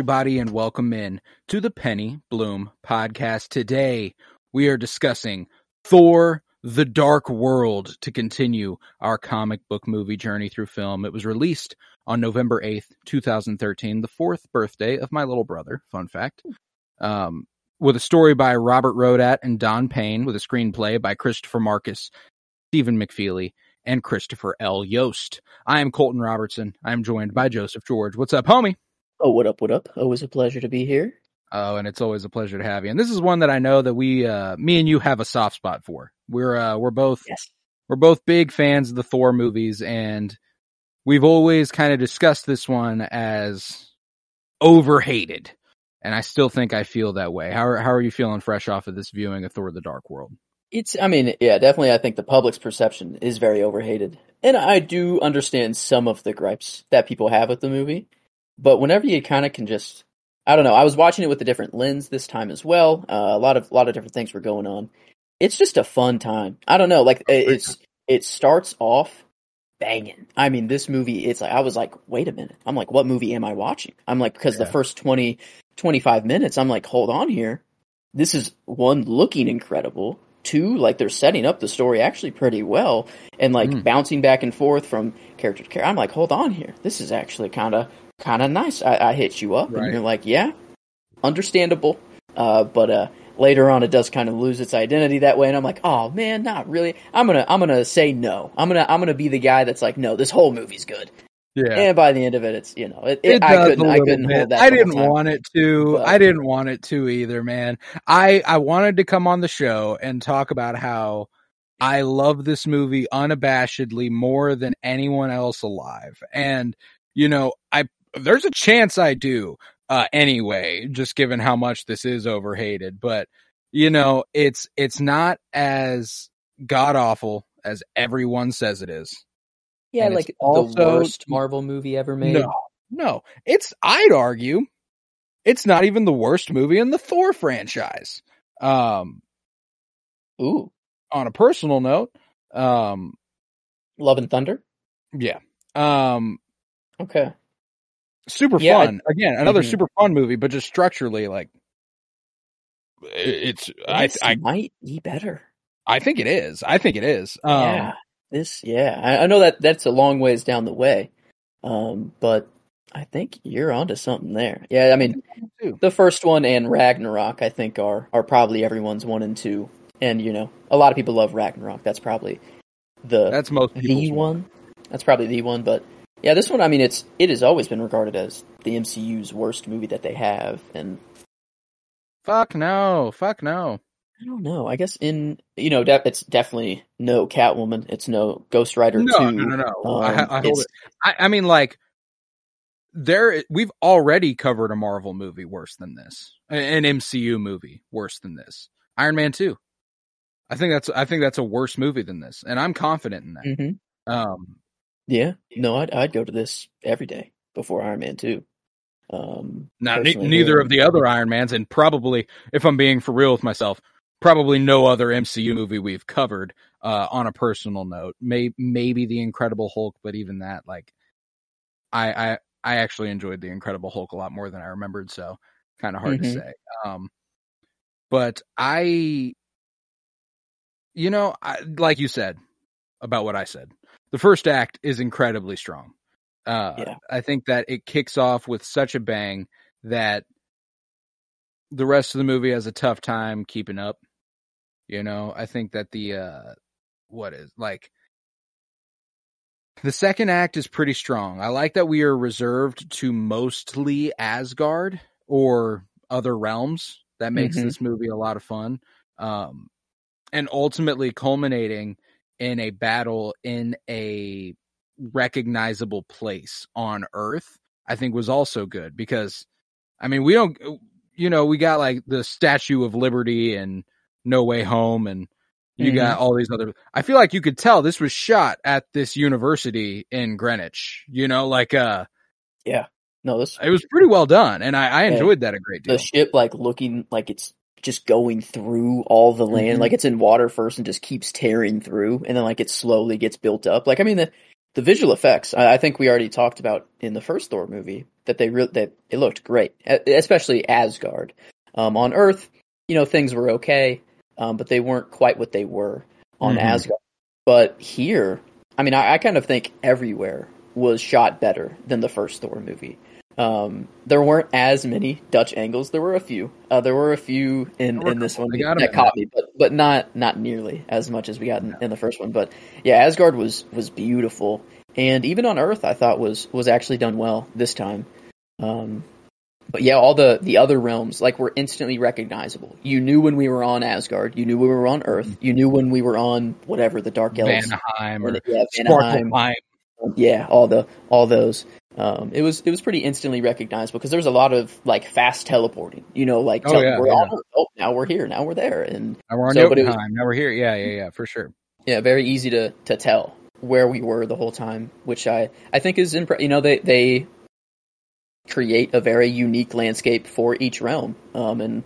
Everybody, and welcome in to the Penny Bloom podcast. Today, we are discussing Thor The Dark World to continue our comic book movie journey through film. It was released on November 8th, 2013, the fourth birthday of my little brother. Fun fact. Um, with a story by Robert Rodat and Don Payne, with a screenplay by Christopher Markus, Stephen McFeely, and Christopher L. Yost. I am Colton Robertson. I am joined by Joseph George. What's up, homie? Oh, what up, what up? Always a pleasure to be here. Oh, and it's always a pleasure to have you. And this is one that I know that we, uh, me and you have a soft spot for. We're, uh, we're both, Yes. we're both big fans of the Thor movies and we've always kind of discussed this one as overhated. And I still think I feel that way. How are, how are you feeling fresh off of this viewing of Thor the Dark World? It's, I mean, yeah, definitely I think the public's perception is very overhated. And I do understand some of the gripes that people have with the movie. But whenever you kind of can just, I don't know, I was watching it with a different lens this time as well. Uh, a lot of, a lot of different things were going on. It's just a fun time. I don't know, like it- it's, it starts off banging. I mean, this movie, it's like, I was like, wait a minute. I'm like, what movie am I watching? I'm like, because the first 20, 25 minutes, I'm like, hold on here. This is one looking incredible. Two, like they're setting up the story actually pretty well and like Mm. bouncing back and forth from character to character. I'm like, hold on here. This is actually kind of, kind of nice. I, I hit you up Right. and you're like, yeah, understandable. Uh, but, uh, later on it does kind of lose its identity that way and I'm like, oh man, not really. I'm gonna, I'm gonna say no. I'm gonna, I'm gonna be the guy that's like, no, this whole movie's good. Yeah. And by the end of it, it's, you know, it, It it, I couldn't, I couldn't bit. hold that. I didn't want it to. But- I didn't want it to either, man. I I wanted to come on the show and talk about how I love this movie unabashedly more than anyone else alive. And you know, I there's a chance I do uh anyway, just given how much this is overhated, but you know, it's it's not as god awful as everyone says it is. Yeah, And like also- the worst Marvel movie ever made. No, no. It's I'd argue it's not even the worst movie in the Thor franchise. Um, Ooh, on a personal note, um, Love and Thunder. yeah, um, Okay. Super Yeah, I- fun. Again, another Mhm. super fun movie, but just structurally, like it's. I This I might be better. I think it is. I think it is. Um, yeah. This. Yeah. I, I know that that's a long ways down the way. Um, but I think you're onto something there. Yeah. I mean, the first one and Ragnarok, I think, are are probably everyone's one and two. And you know, a lot of people love Ragnarok. That's probably the That's most the people's one. That's probably the one, but yeah, this one. I mean, it's it has always been regarded as the MCU's worst movie that they have, and Fuck no. Fuck no. I don't know. I guess in you know, de- it's definitely no Catwoman. It's no Ghost Rider No, two. no, no, no. Um, I, I hold it. I, I mean, like, there we've already covered a Marvel movie worse than this, an MCU movie worse than this. Iron Man two. I think that's I think that's a worse movie than this, and I'm confident in that. Mhm. Um, Yeah, no, I'd I'd go to this every day before Iron Man two. Um, now ne- neither yeah. of the other Iron Mans, and probably, if I'm being for real with myself, probably no other MCU movie we've covered. Uh, on a personal note, may maybe the Incredible Hulk, but even that, like, I I I actually enjoyed the Incredible Hulk a lot more than I remembered, so kind of hard to Mhm. say. Um, but I, you know, I, like you said about what I said, the first act is incredibly strong. Uh, Yeah. I think that it kicks off with such a bang that the rest of the movie has a tough time keeping up. You know, I think that the uh what is like the second act is pretty strong. I like that we are reserved to mostly Asgard or other realms that makes Mhm. this movie a lot of fun. Um, and ultimately culminating in a battle in a recognizable place on Earth, I think was also good because, I mean, we don't, you know, we got like the Statue of Liberty and No Way Home and you Mhm. got all these other, I feel like you could tell this was shot at this university in Greenwich, you know, like, uh, yeah. No, this it was pretty well done and I, I enjoyed that a great deal. the ship like looking like it's just going through all the land, Mhm. like it's in water first and just keeps tearing through, and then like it slowly gets built up. Like I mean the the visual effects, I, I think we already talked about in the first Thor movie that they re- that it looked great, especially Asgard. Um, on Earth, you know things were okay, um, but they weren't quite what they were on Mhm. Asgard. But here, I mean, I, I kind of think everywhere was shot better than the first Thor movie. Um, there weren't as many Dutch angles. There were a few. Uh, there were a few in, in this one that caught me, but but not not nearly as much as we got in, in the first one. But yeah, Asgard was was beautiful, and even on Earth, I thought was was actually done well this time. Um, but yeah, all the the other realms like were instantly recognizable. You knew when we were on Asgard. You knew when we were on Earth. You knew when we were on whatever the Dark Elves. Vanaheim or yeah, Vanaheim yeah, all the all those. Um, it was it was pretty instantly recognizable because there was a lot of like fast teleporting. You know, like Oh, yeah, we're yeah. on, oh, now we're here, now we're there, and Now we're on So, was- Now we're here. Yeah, yeah, yeah, for sure. yeah, very easy to to tell where we were the whole time, which I I think is impre- You know, they they create a very unique landscape for each realm, um, and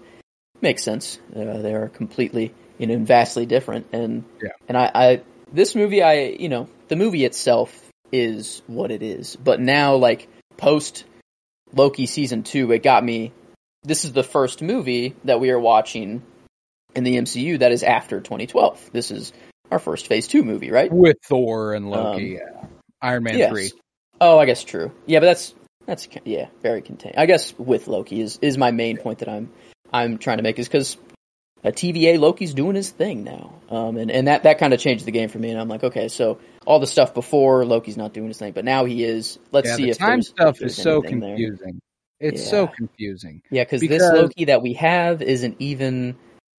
makes sense. Uh, they are completely you know vastly different, and Yeah. and I, I this movie I you know the movie itself is what it is, but now like post Loki season two, it got me. This is the first movie that we are watching in the MCU that is after 2012. This is our first Phase Two movie, right? With Thor and Loki. Um, yeah. Iron Man Yes. 3. Oh, I guess true. Yeah, but that's that's yeah, very contained. I guess with Loki is is my main point that I'm I'm trying to make is because a TVA Loki's doing his thing now, um, and and that that kind of changed the game for me. And I'm like, okay, so all the stuff before Loki's not doing his thing, but now he is. Let's Yeah, see the if time stuff if is so anything there. confusing. It's so confusing. Yeah, cause this Loki that we have isn't even.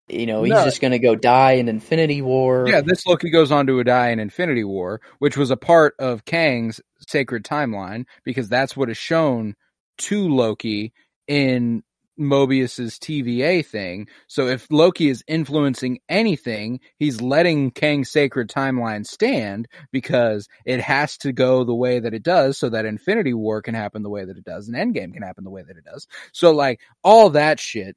You know, he's No. just gonna go die in Infinity War. Yeah, this Loki goes on to die in Infinity War, which was a part of Kang's sacred timeline because that's what is shown to Loki in Mobius's TVA thing. So if Loki is influencing anything, he's letting Kang's sacred timeline stand because it has to go the way that it does so that Infinity War can happen the way that it does and Endgame can happen the way that it does. So like all that shit,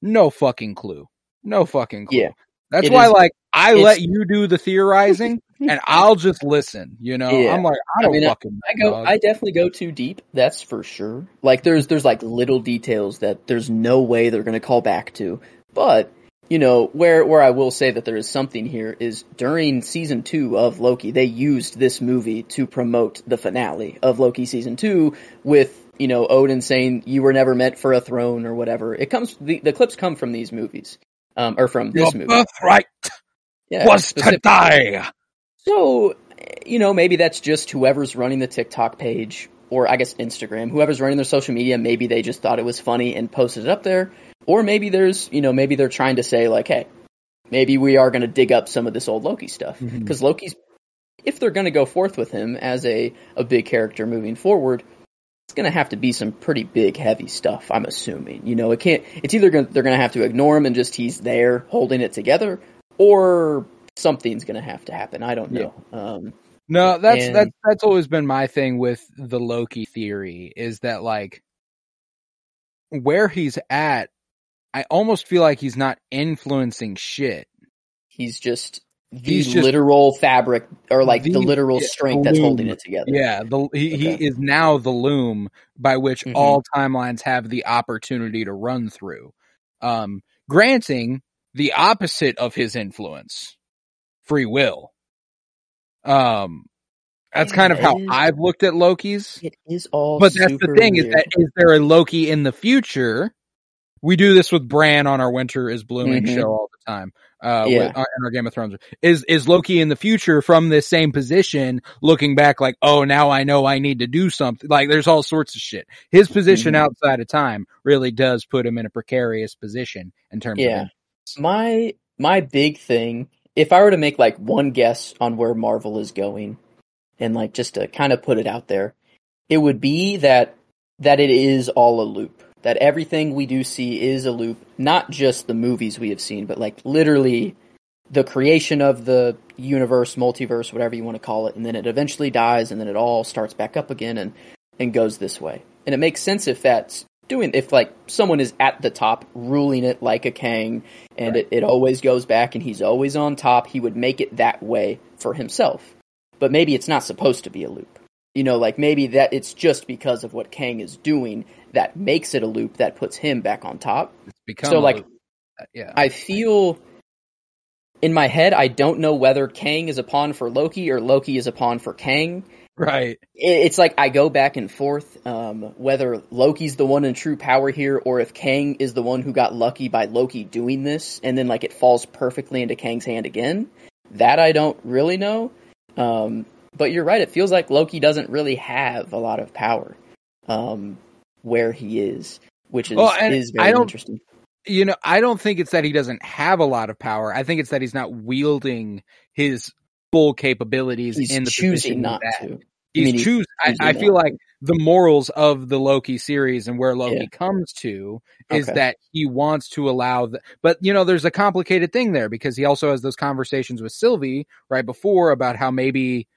no fucking clue. No fucking clue. Yeah. That's It why is- like I let you do the theorizing and I'll just listen, you know? Yeah. I'm like, I I don't mean, fucking I know. go. dog. I definitely go too deep. That's for sure. Like there's there's like little details that there's no way they're going to call back to. But you know where where I will say that there is something here is during season two of Loki they used this movie to promote the finale of Loki season two with you know Odin saying you were never meant for a throne or whatever. It comes the the clips come from these movies. Um, or from Your this movie. birthright Yeah, was to die. So, you know, maybe that's just whoever's running the TikTok page, or I guess Instagram, whoever's running their social media, maybe they just thought it was funny and posted it up there. Or maybe there's, you know, maybe they're trying to say, like, hey, maybe we are going to dig up some of this old Loki stuff. Mm-hmm. Because Loki's, if they're going to go forth with him as a, a big character moving forward, it's going to have to be some pretty big, heavy stuff, I'm assuming. You know, it can't, it's either gonna, they're going to have to ignore him and just he's there holding it together, or something's going to have to happen. I don't know. Um, No, that's And- that's that's always been my thing with the Loki theory is that like where he's at, I almost feel like he's not influencing shit. He's just the He's just- literal fabric, or like the, The- literal yeah, strength that's holding it together. Yeah, the he, Okay. he is now the loom by which Mhm. all timelines have the opportunity to run through. Um, granting the opposite of his influence, free will. Um, that's kind of how. I've looked at Loki's. It is all. But that's the thing is that is there a Loki in the future we do this with Bran on our Winter is Blooming Mhm. show all the time. Uh, Yeah. with, uh, in our Game of Thrones is is Loki in the future from this same position, looking back like, oh, now I know I need to do something. Like, there's all sorts of shit. His position Mhm. outside of time really does put him in a precarious position in terms Yeah. of My my big thing, if I were to make like one guess on where Marvel is going, and like just to kind of put it out there, it would be that that it is all a loop. That everything we do see is a loop, not just the movies we have seen, but like literally the creation of the universe, multiverse, whatever you want to call it, and then it eventually dies, and then it all starts back up again, and and goes this way. And it makes sense if that's doing if like someone is at the top ruling it like a Kang, and it, it always goes back, and he's always on top. He would make it that way for himself, but maybe it's not supposed to be a loop. You know, like maybe that it's just because of what Kang is doing that makes it a loop that puts him back on top. So, like, loop. yeah, I feel in my head, I don't know whether Kang is a pawn for Loki or Loki is a pawn for Kang. Right. It- It's like I go back and forth um, whether Loki's the one in true power here or if Kang is the one who got lucky by Loki doing this and then like it falls perfectly into Kang's hand again. That I don't really know. Um, but you're right. It feels like Loki doesn't really have a lot of power um, where he is, which is, Well, is very interesting. you know, I don't think it's that he doesn't have a lot of power. I think it's that he's not wielding his full capabilities He's in the choosing not to. He's mean, he's choose. I, choosing I feel like the morals of the Loki series and where Loki Yeah. comes to is Okay. that he wants to allow the, but you know, there's a complicated thing there because he also has those conversations with Sylvie right before about how maybe,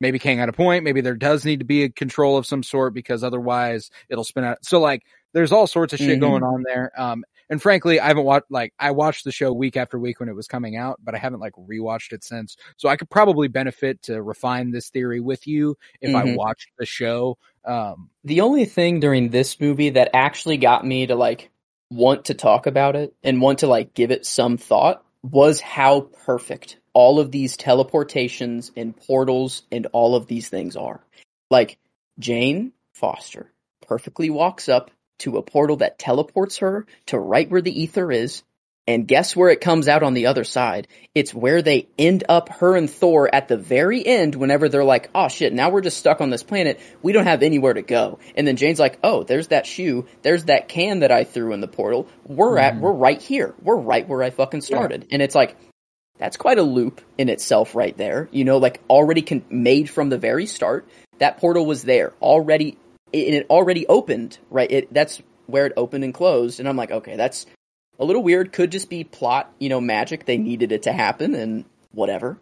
maybe Kang had a point. Maybe there does need to be a control of some sort because otherwise it'll spin out. So like, there's all sorts of shit Mhm. going on there. Um, and frankly, I haven't watched like I watched the show week after week when it was coming out, but I haven't like rewatched it since. So I could probably benefit to refine this theory with you if I Mhm. watched the show. Um, the only thing during this movie that actually got me to like want to talk about it and want to like give it some thought was how perfect all of these teleportations and portals and all of these things are. Like Jane Foster perfectly walks up to a portal that teleports her to right where the ether is. And guess where it comes out on the other side? It's where they end up her and Thor at the very end whenever they're like, oh shit, now we're just stuck on this planet. We don't have anywhere to go. And then Jane's like, oh, there's that shoe. There's that can that I threw in the portal. We're at, Mhm. we're right here. We're right where I fucking started. And it's like, that's quite a loop in itself right there. You know, like already con- made from the very start. That portal was there already, and it already opened, right? It, that's where it opened and closed. And I'm like, okay, that's a little weird. Could just be plot, you know, magic. They needed it to happen and whatever.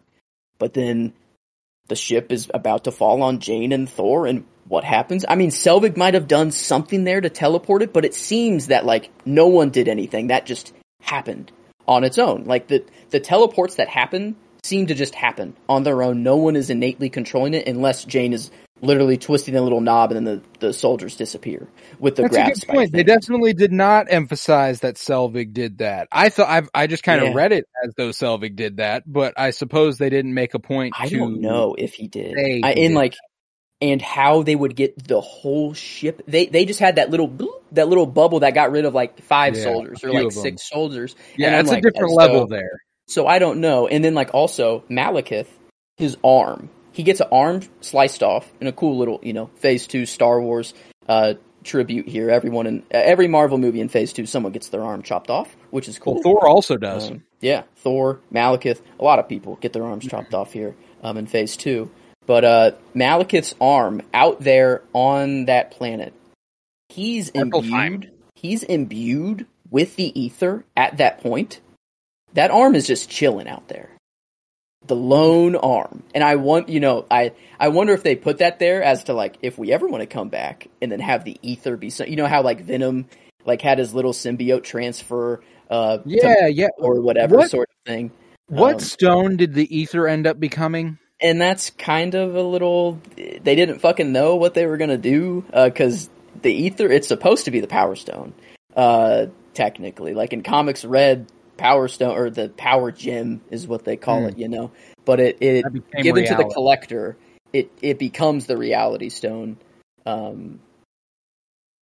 But then the ship is about to fall on Jane and Thor and what happens? I mean, Selvig might have done something there to teleport it, but it seems that like no one did anything. That just happened on its own. Like the, the teleports that happen seem to just happen on their own. No one is innately controlling it unless Jane is literally twisting a little knob and then the, the soldiers disappear with the that's a good point. They definitely did not emphasize that Selvig did that. I thought I've, I just kind of Yeah. read it as though Selvig did that, but I suppose they didn't make a point I don't know if he did. I, in did. like, and how they would get the whole ship. They they just had that little bloop, that little bubble that got rid of like five Yeah, soldiers or like six soldiers. Yeah, And I'm that's a like, different so- level there. So I don't know. And then like also Malekith, his arm, he gets an arm sliced off in a cool little you know Phase Two Star Wars uh, tribute here. Everyone in every Marvel movie in Phase Two, someone gets their arm chopped off, which is cool. Well, Thor also does. Um, yeah, Thor, Malekith, a lot of people get their arms chopped off here um, in Phase Two. But uh, Malekith's arm out there on that planet, he's imbued. He's imbued with the ether at that point. That arm is just chilling out there. The lone arm, and I want you know, I I wonder if they put that there as to like if we ever want to come back and then have the ether be so you know how like Venom like had his little symbiote transfer uh to yeah, yeah. or whatever What- sort of thing. What Um, stone did the ether end up becoming? and that's kind of a little. They didn't fucking know what they were gonna do because the ether. It's supposed to be the Power Stone, uh, technically. Like in comics, Red Power Stone or the Power Gem is what they call Hmm. it. You know, but it it given to the collector, it it becomes the Reality Stone. Um,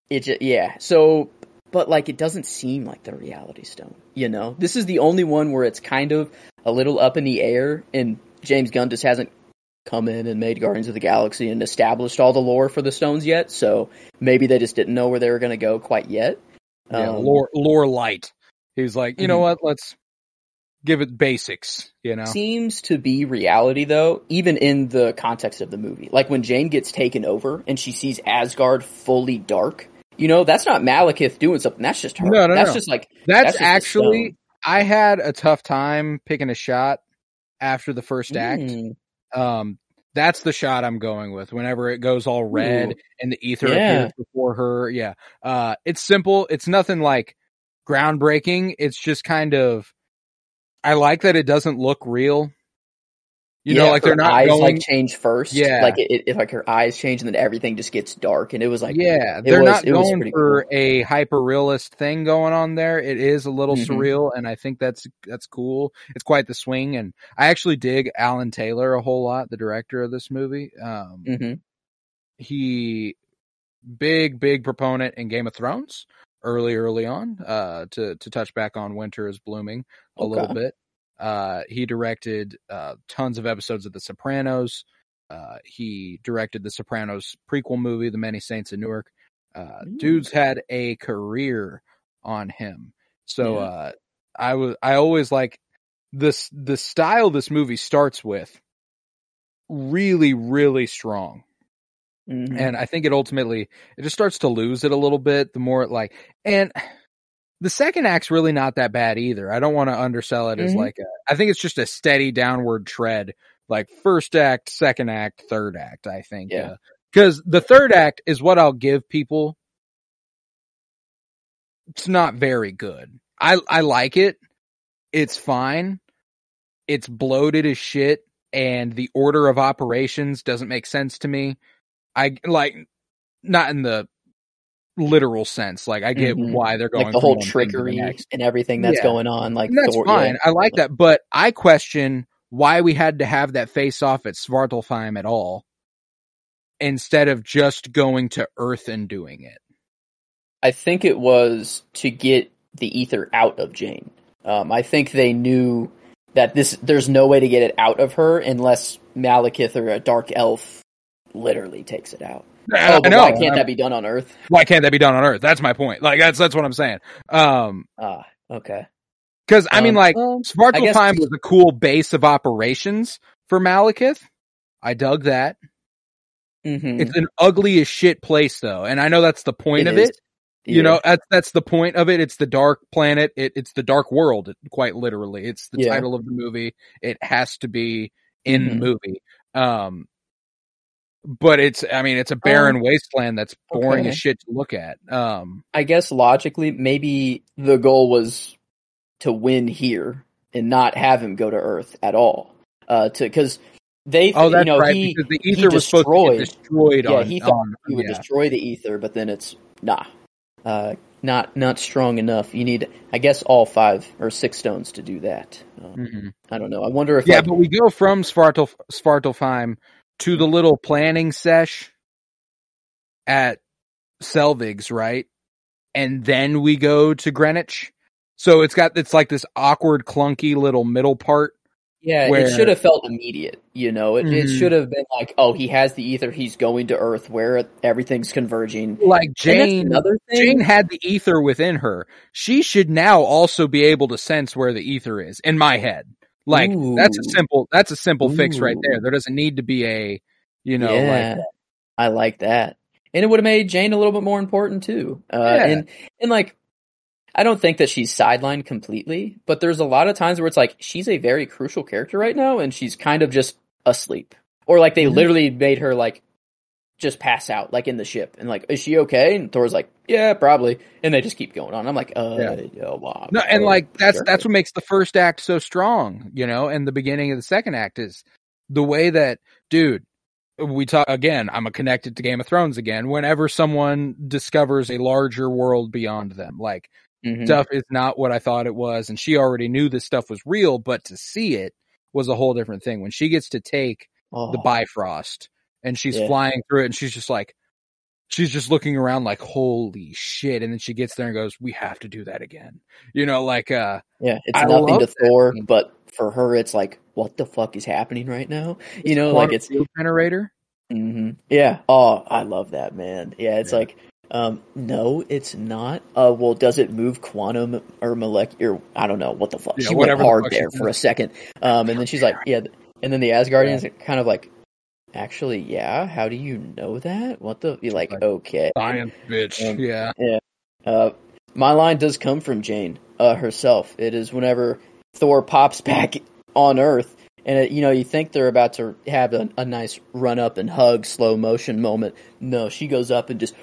it ju- yeah. So but like it doesn't seem like the Reality Stone. You know, this is the only one where it's kind of a little up in the air, and James Gunn just hasn't come in and made Guardians of the Galaxy and established all the lore for the stones yet. So maybe they just didn't know where they were going to go quite yet. Yeah, Um, lore lore light. He's like, you know Mhm. what? Let's give it basics. You know, seems to be reality though, even in the context of the movie. Like when Jane gets taken over and she sees Asgard fully dark. You know, that's not Malekith doing something. That's just her. No, no, that's no. just like that's, that's just actually. I had a tough time picking a shot after the first act. Mm, Um, that's the shot I'm going with. Whenever it goes all red Ooh. and the ether Yeah. appears before her, yeah. Uh, it's simple. It's nothing like groundbreaking. It's just kind of. I like that it doesn't look real. You know, like they're not eyes going. like change first. Yeah. like it, it, if like her eyes change and then everything just gets dark and it was like yeah, it they're was- not going for cool. a hyper realist thing going on there. It is a little Mhm. surreal, and I think that's that's cool. It's quite the swing, and I actually dig Alan Taylor a whole lot, the director of this movie. Um, hmm he big big proponent in Game of Thrones early early on uh to to touch back on winter is blooming a little bit. Uh he directed uh tons of episodes of the sopranos. Uh he directed the sopranos prequel movie the many saints of newark. Uh dude's had a career on him. So Yeah. uh i was i always like this the style this movie starts with really really strong hmm and I think it ultimately it just starts to lose it a little bit the more it like and the second act's really not that bad either. I don't want to undersell it as Mhm. like a, I think it's just a steady downward tread like first act, second act, third act, I think. Yeah. Uh, cuz the third act is what I'll give people it's not very good. I I like it. It's fine. It's bloated as shit and the order of operations doesn't make sense to me. I like not in the literal sense. Like I get Mhm. why they're going like the whole to the trickery and everything that's Yeah. going on. Like And that's Thor- fine. yeah. I like that, but I question why we had to have that face off at Svartalfheim at all instead of just going to Earth and doing it. I think it was to get the ether out of Jane. Um, I think they knew that this there's no way to get it out of her unless Malekith or a dark elf literally takes it out. Oh, why can't that be done on Earth? why can't that be done on Earth? That's my point. Like that's that's what I'm saying. Um, Ah, okay. because I mean, Um, like well, I guess- Svartalfheim was a cool base of operations for Malekith. I dug that. mhm. It's an ugly as shit place though, and I know that's the point of is. it. You know, that's that's the point of it. It's the dark planet. It, it's the dark world, quite literally. It's the Yeah. title of the movie. It has to be in the Mhm. movie. Um, but it's, I mean, it's a barren wasteland that's boring okay. as shit to look at. Um, I guess logically, maybe the goal was to win here and not have him go to Earth at all. Uh, to because they, oh, that's you know, right, he because the he ether was supposed to get destroyed- destroyed yeah, on, he thought on he would yeah. destroy the ether, but then it's nah, uh, not not strong enough. You need, I guess, all five or six stones to do that. Um, Mhm. I don't know. I wonder if Yeah, like, but we go from Svartal, Svartalfheim to the little planning sesh at Selvig's, right? And then we go to Greenwich. So it's got, it's like this awkward, clunky little middle part. yeah, where- it should have felt immediate. You know, it, it Mhm. should have been like, oh, he has the ether. He's going to Earth where everything's converging. Like Jane, another thing. Jane had the ether within her. She should now also be able to sense where the ether is in my head. Like that's a simple, that's a simple fix right there. There doesn't need to be a, you know, yeah, like, I like that, and it would have made Jane a little bit more important too. Uh, Yeah. And and like, I don't think that she's sidelined completely, but there's a lot of times where it's like she's a very crucial character right now, and she's kind of just asleep, or like they Mhm. literally made her like just pass out, like in the ship, and like, is she okay? And Thor's like, yeah, probably, and they just keep going on. I'm like, uh, Yeah. yeah, wow, No, and oh, like that's sure. that's what makes the first act so strong, you know, and the beginning of the second act is the way that dude we talk again, I'm a connected to Game of Thrones again. Whenever someone discovers a larger world beyond them, like Mhm. stuff is not what I thought it was, and she already knew this stuff was real, but to see it was a whole different thing. When she gets to take Oh, the Bifrost and she's Yeah. flying through it and she's just like she's just looking around like, holy shit. And then she gets there and goes, we have to do that again. You know, like, uh, Yeah, it's I nothing to Thor, but for her, it's like, what the fuck is happening right now? You know, like it's generator. hmm Yeah. Oh, I love that, man. Yeah, it's Yeah. like, um, no, it's not. Uh, well, does it move quantum or molecular? I don't know what the fuck. Yeah, she went hard she there for a second. Um, and then she's like, yeah. And then the Asgardians are kind of like, actually, yeah. How do you know that? What the? You're like, Like, okay. Science, bitch. Um, yeah. Uh, my line does come from Jane uh, herself. It is whenever Thor pops back on Earth, and it, you know you think they're about to have a, a nice run up and hug, slow motion moment. No, she goes up and just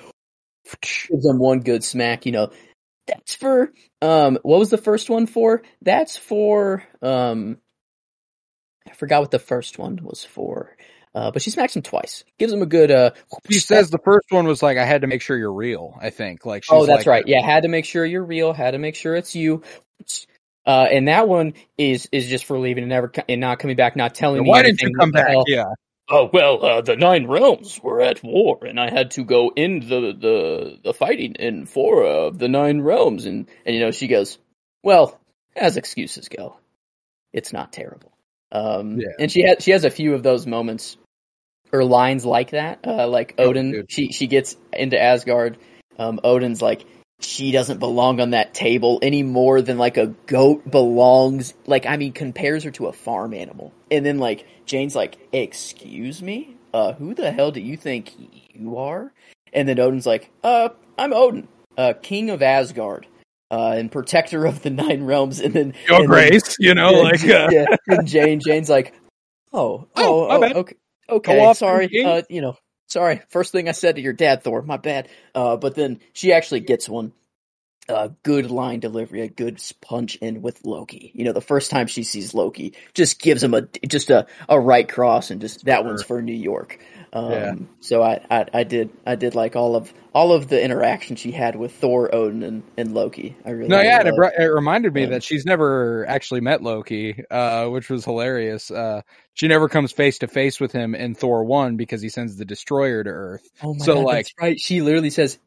gives them one good smack. You know, that's for um. What was the first one for? That's for um. I forgot what the first one was for. Uh, but she smacks him twice. Gives him a good uh. She says the first one was like, I had to make sure you're real, I think. Like, she's Oh, that's like- right. Yeah, had to make sure you're real. Had to make sure it's you. Uh, and that one is is just for leaving and never and not coming back, not telling me. Why didn't you come back? hell? Yeah. Oh well, uh, the nine realms were at war, and I had to go in the the the fighting in four of the nine realms, and and you know she goes, well, as excuses go, it's not terrible. Um, Yeah. and she has she has a few of those moments or lines like that, uh, like Oh, Odin. dude. she she gets into Asgard. Um, Odin's like. She doesn't belong on that table any more than like a goat belongs. Like, I mean, compares her to a farm animal. And then like Jane's like, "Excuse me, uh, who the hell do you think you are?" And then Odin's like, "Uh, I'm Odin, uh, king of Asgard, uh, and protector of the nine realms." And then Your and then- grace, you know, yeah, like, uh, yeah. And Jane, Jane's like, "Oh, Oh, oh, oh, okay, Go okay, off, sorry, uh, you know." Sorry, first thing I said to your dad, Thor. My bad. Uh, but then she actually gets one. Uh, good line delivery, a good punch in with Loki. You know, the first time she sees Loki, just gives him a just a, a right cross, and just that one's for New York. Um, Yeah. So I, I I did I did like all of all of the interaction she had with Thor, Odin, and, and Loki. I really No, yeah, and it, br- it reminded me Um, that she's never actually met Loki, uh, which was hilarious. Uh, she never comes face to face with him in Thor one because he sends the destroyer to Earth. Oh my So, god, like- that's right. She literally says,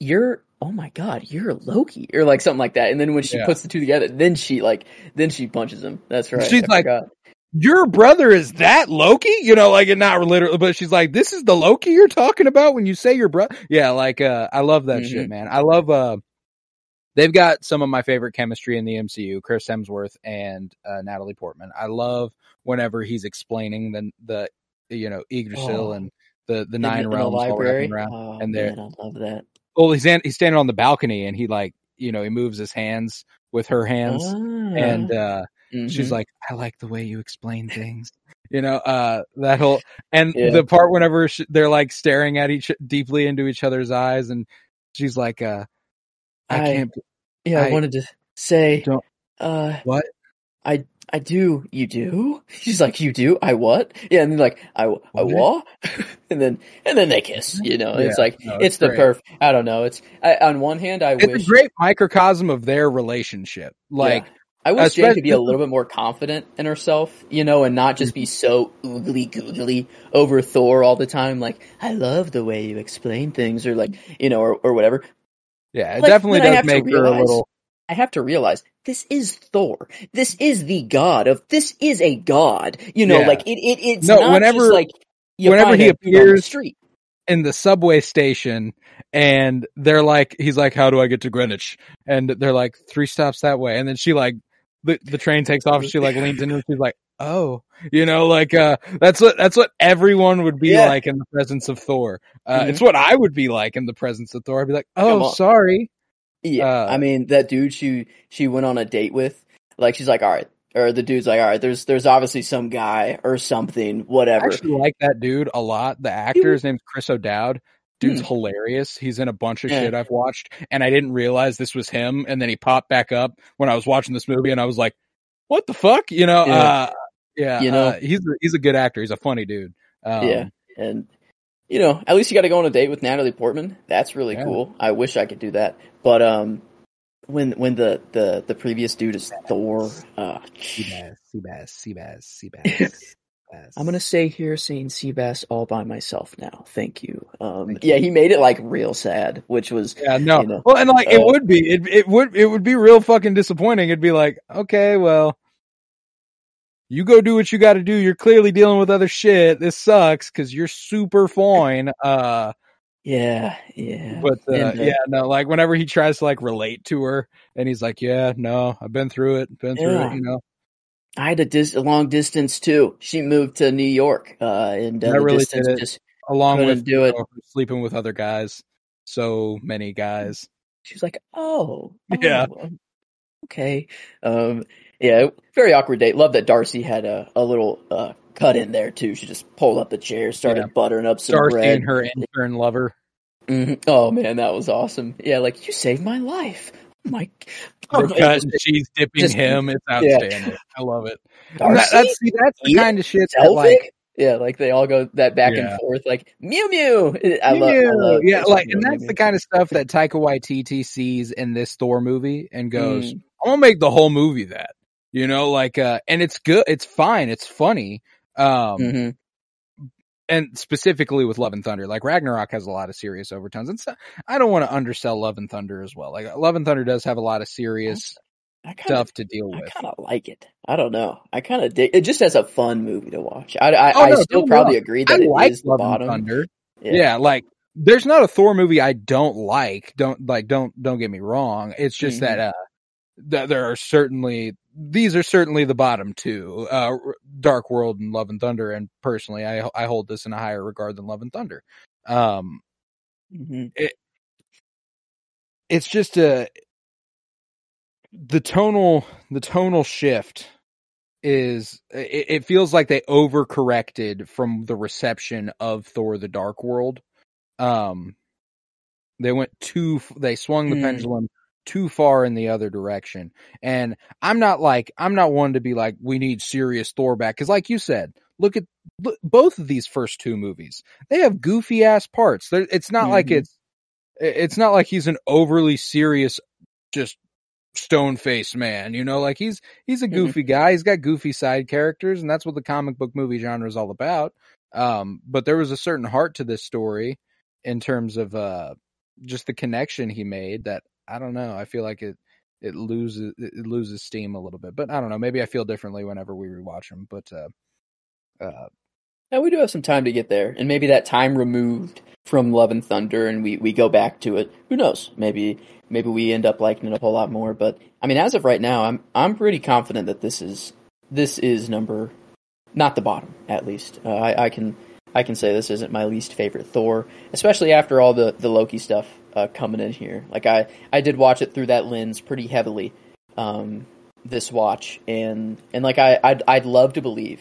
"You're oh my god, you're Loki," or like something like that. And then when she Yeah. puts the two together, then she like then she punches him. That's right. She's I like, forgot. Your brother is that Loki? You know, like it not literally, but she's like, this is the Loki you're talking about when you say your brother. Yeah, like uh, I love that Mhm. shit, man. I love. uh They've got some of my favorite chemistry in the MCU: Chris Hemsworth and uh, Natalie Portman. I love whenever he's explaining the the you know Yggdrasil Oh. and the the In nine in the realms all library. around. Oh and I love that. Well, he's in, he's standing on the balcony and he like you know he moves his hands with her hands Ah. and uh she's Mhm. like i like the way you explain things you know uh that whole and Yeah. the part whenever sh- they're like staring at each deeply into each other's eyes and she's like uh i, I- can't yeah, I, I wanted to say, don't- uh, what I I do. You do? She's like, you do? I what? Yeah, and then like, I I What? what? and then and then they kiss. You know, it's like no, it's, it's the perf. I don't know. It's I, on one hand, I it's wish a great microcosm of their relationship like Yeah. I wish Jane could be a little bit more confident in herself, you know, and not just be mm-hmm. so oogly googly over Thor all the time. Like, I love the way you explain things, or like, you know, or, or whatever. yeah it Like, definitely does make her a little I have to realize this is Thor. This is the god of. This is a god. You know, Yeah. like it. it it's No, not whenever- just like you whenever he a dude on the appears- street. in the subway station and they're like he's like how do i get to greenwich and they're like three stops that way and then she like the, the train takes off she like leans into it she's like oh you know like uh that's what that's what everyone would be Yeah. like in the presence of thor uh Mhm. it's what i would be like in the presence of thor i'd be like oh sorry Yeah, Uh, I mean that dude she she went on a date with, like she's like, all right, or the dude's like, all right, there's there's obviously some guy or something, whatever. i actually like that dude a lot the actor his name's chris o'dowd dude's Hmm. hilarious he's in a bunch of Yeah. shit i've watched and i didn't realize this was him and then he popped back up when i was watching this movie and i was like what the fuck you know Yeah. uh yeah You know? uh, he's a, he's a good actor he's a funny dude um, yeah, and you know, at least you got to go on a date with Natalie Portman. That's really Yeah. cool. I wish I could do that, but um, when when the the the previous dude is Thor, uh, Seabass, Seabass, Seabass, Seabass. I'm gonna stay here saying Seabass all by myself now. Thank you. Um, yeah, he made it like real sad, which was Yeah, no. you know, well, and like it uh, would be, it it would it would be real fucking disappointing. It'd be like, okay, well, you go do what you got to do. You're clearly dealing with other shit. This sucks because you're super fine. Uh, yeah, yeah. but uh, And, uh, yeah, no, like whenever he tries to like relate to her, and he's like, yeah, no, I've been through it, been through Yeah. it, you know. I had a, dis- a long distance too. She moved to New York, uh, and uh, the really distance did it. just. Along with do it. know, sleeping with other guys, so many guys. She's like, "Oh, Yeah. oh, okay." Um, yeah, very awkward date. Love that Darcy had a, a little uh, cut in there too. She just pulled up the chair, started Yeah. buttering up some Darcy bread. and her intern lover. Mhm. Oh man, that was awesome. Yeah, like you saved my life. My, cut and she's dipping just- him. It's yeah. outstanding. I love it. That- that's see, that's the kind of shit that like yeah, like they all go that back Yeah. and forth, like Mew Mew. I love, I Yeah, love yeah, like, Mew and Mew that's the kind of stuff that Taika Waititi sees in this Thor movie and goes, Mm. "I'm gonna make the whole movie that." You know, like, uh, and it's good, it's fine, it's funny. Um, Mhm. And specifically with Love and Thunder, like Ragnarok has a lot of serious overtones. And so, I don't want to undersell Love and Thunder as well. Like Love and Thunder does have a lot of serious I kind of stuff to deal with. I kind of like it. I don't know. I kind of dig it. Just as a fun movie to watch. I, I, Oh, I still probably wrong. agree I that it like is the Love and. Thunder. Yeah. Yeah. like there's not a Thor movie I don't like. Don't like don't don't get me wrong. It's just Mhm. that uh that there are certainly these are certainly the bottom two. Uh Dark World and Love and Thunder and personally I I hold this in a higher regard than Love and Thunder. Um Mhm. it's just a the tonal the tonal shift is it, it feels like they overcorrected from the reception of Thor the Dark World. Um they went too they swung the Mm. pendulum too far in the other direction. And I'm not like I'm not one to be like we need serious Thor back cuz like you said, look at look, both of these first two movies. They have goofy ass parts. They're, it's not like Mhm. it's it's not like he's an overly serious just stone faced man, you know, like he's he's a Mhm. goofy guy. He's got goofy side characters and that's what the comic book movie genre is all about. Um but there was a certain heart to this story in terms of uh just the connection he made that I don't know. I feel like it it loses it loses steam a little bit. But I don't know, maybe I feel differently whenever we rewatch them, but uh uh Yeah, we do have some time to get there, and maybe that time removed from Love and Thunder, and we, we go back to it. Who knows? Maybe maybe we end up liking it a whole lot more. But I mean, as of right now, I'm I'm pretty confident that this is this is number not the bottom at least. Uh, I, I can I can say this isn't my least favorite Thor, especially after all the the Loki stuff uh, coming in here. Like I I did watch it through that lens pretty heavily um, this watch, and and like I I'd, I'd love to believe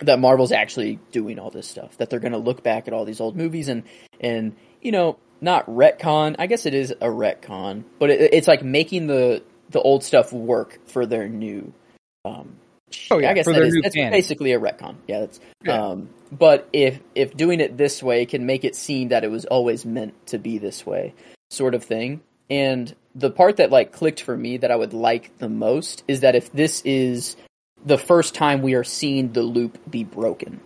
that Marvel's actually doing all this stuff. That they're going to look back at all these old movies and and you know not retcon. I guess it is a retcon, but it, it's like making the the old stuff work for their new. Um, Oh, yeah, I guess that is that's basically a retcon. Yeah, that's. Yeah. Um, but if if doing it this way can make it seem that it was always meant to be this way, sort of thing. And the part that like clicked for me that I would like the most is that if this is the first time we are seeing the loop be broken,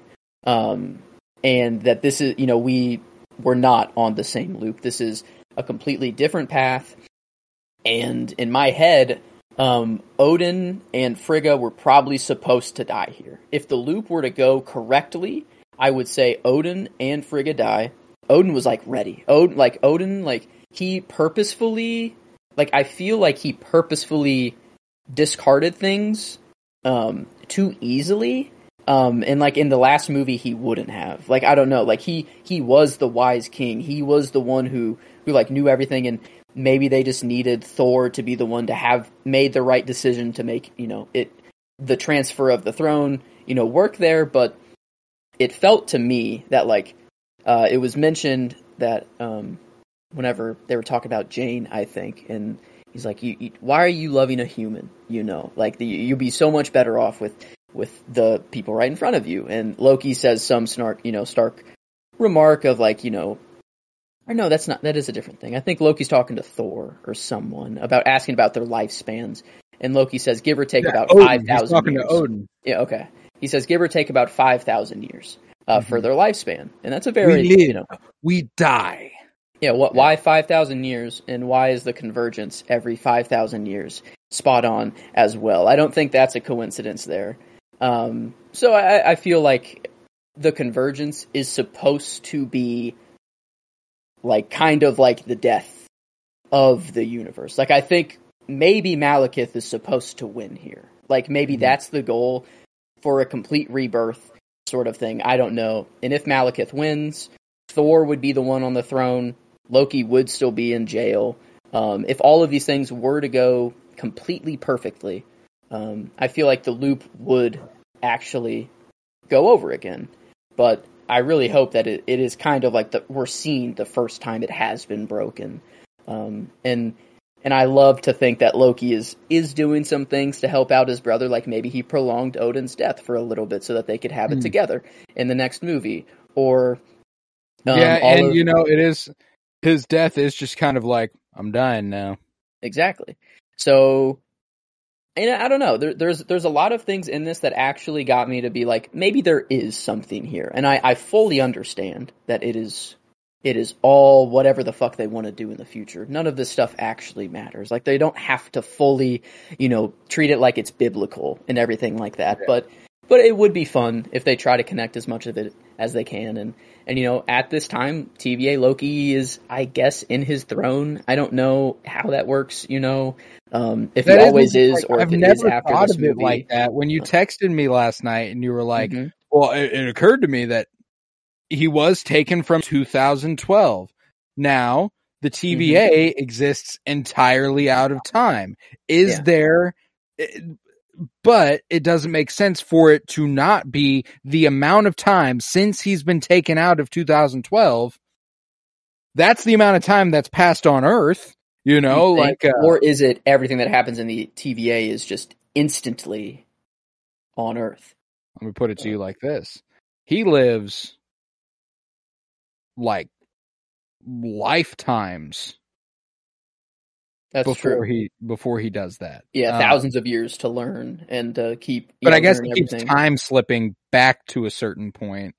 um, and that this is you know we we're not on the same loop. This is a completely different path. And in my head, um, Odin and Frigga were probably supposed to die here. If the loop were to go correctly, I would say Odin and Frigga die. Odin was like ready. Odin, like Odin, like he purposefully, like I feel like he purposefully discarded things um, too easily. Um, and like in the last movie, he wouldn't have. Like I don't know. Like he he was the wise king. He was the one who who like knew everything. And maybe they just needed Thor to be the one to have made the right decision to make you know it the transfer of the throne you know work there. But it felt to me that like uh, it was mentioned that um, whenever they were talking about Jane, I think, and he's like, you, you, "Why are you loving a human? You know, like the, you'd be so much better off with with the people right in front of you." And Loki says some snark, you know, stark remark of like, you know, or no, that's not. That is a different thing. I think Loki's talking to Thor or someone about asking about their lifespans, and Loki says, "Give or take yeah, about Odin, five he's talking years." to Odin. Yeah, okay. he says give or take about five thousand years uh, for Mhm. their lifespan, and that's a very we live, you know we die. yeah. What why five thousand years, and why is the convergence every five thousand years spot on as well? I don't think that's a coincidence there. Um, so I, I feel like the convergence is supposed to be like kind of like the death of the universe. Like I think maybe Malekith is supposed to win here. Like maybe Mhm. that's the goal for a complete rebirth sort of thing. I don't know. And if Malekith wins, Thor would be the one on the throne. Loki would still be in jail. Um, if all of these things were to go completely perfectly, um, I feel like the loop would actually go over again. But I really hope that it, it is kind of like the, we're seeing the first time it has been broken. Um, and and I love to think that Loki is is doing some things to help out his brother. Like maybe he prolonged Odin's death for a little bit so that they could have it Hmm. together in the next movie. Or um, yeah, and of- you know, it is his death is just kind of like I'm dying now. Exactly. So, and I don't know. There, there's there's a lot of things in this that actually got me to be like, maybe there is something here, and I, I fully understand that it is it is all whatever the fuck they want to do in the future. None of this stuff actually matters. Like they don't have to fully, you know, treat it like it's biblical and everything like that. But but it would be fun if they try to connect as much of it as they can and and you know at this time TVA Loki is I guess in his throne. I don't know how that works, you know. Um if That he always is like, or I've if it never is after thought this of it like that. When you texted me last night and you were like, Mhm. well, it, it occurred to me that he was taken from 2012. Now the TVA exists entirely out of time. Is Yeah. there? But it doesn't make sense for it to not be the amount of time since he's been taken out of 2012. That's the amount of time that's passed on Earth. You know, You like uh, or is it everything that happens in the TVA is just instantly on Earth? Let me put it to you like this. He lives like lifetimes That's before true. he before he does that. Yeah, Uh, thousands of years to learn and uh, keep. But I guess it keeps everything. time slipping back to a certain point.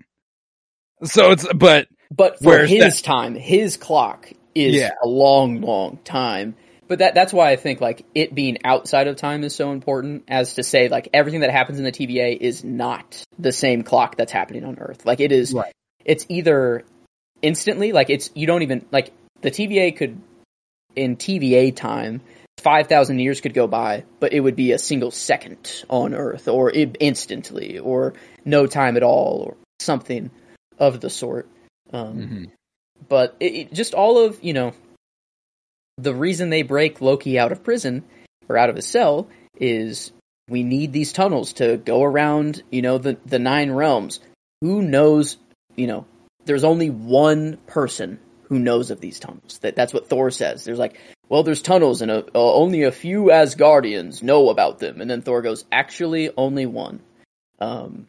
So it's but But for his time, his clock is Yeah. a long, long time. But that that's why I think like it being outside of time is so important as to say like everything that happens in the TVA is not the same clock that's happening on Earth. Like it is Right. it's either instantly like it's you don't even like the TVA could in TVA time 5000 years could go by but it would be a single second on earth or instantly or no time at all or something of the sort um, Mhm. but it, it- just all of you know the reason they break Loki out of prison or out of his cell is we need these tunnels to go around you know the the nine realms who knows you know there's only one person who knows of these tunnels that that's what Thor says there's like well there's tunnels and a, uh, only a few Asgardians know about them and then Thor goes actually only one um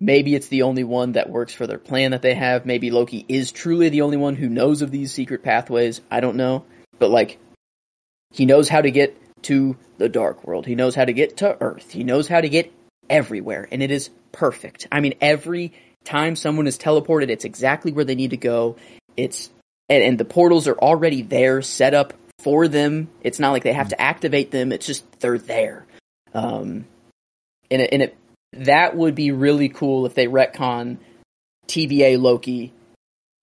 maybe it's the only one that works for their plan that they have. Maybe Loki is truly the only one who knows of these secret pathways. I don't know. But like he knows how to get to the dark world. He knows how to get to Earth. He knows how to get everywhere and it is perfect. I mean every time someone is teleported it's exactly where they need to go. It's and, and the portals are already there set up for them. It's not like they have to activate them. It's just they're there. Um and it, and it that would be really cool if they retcon TVA Loki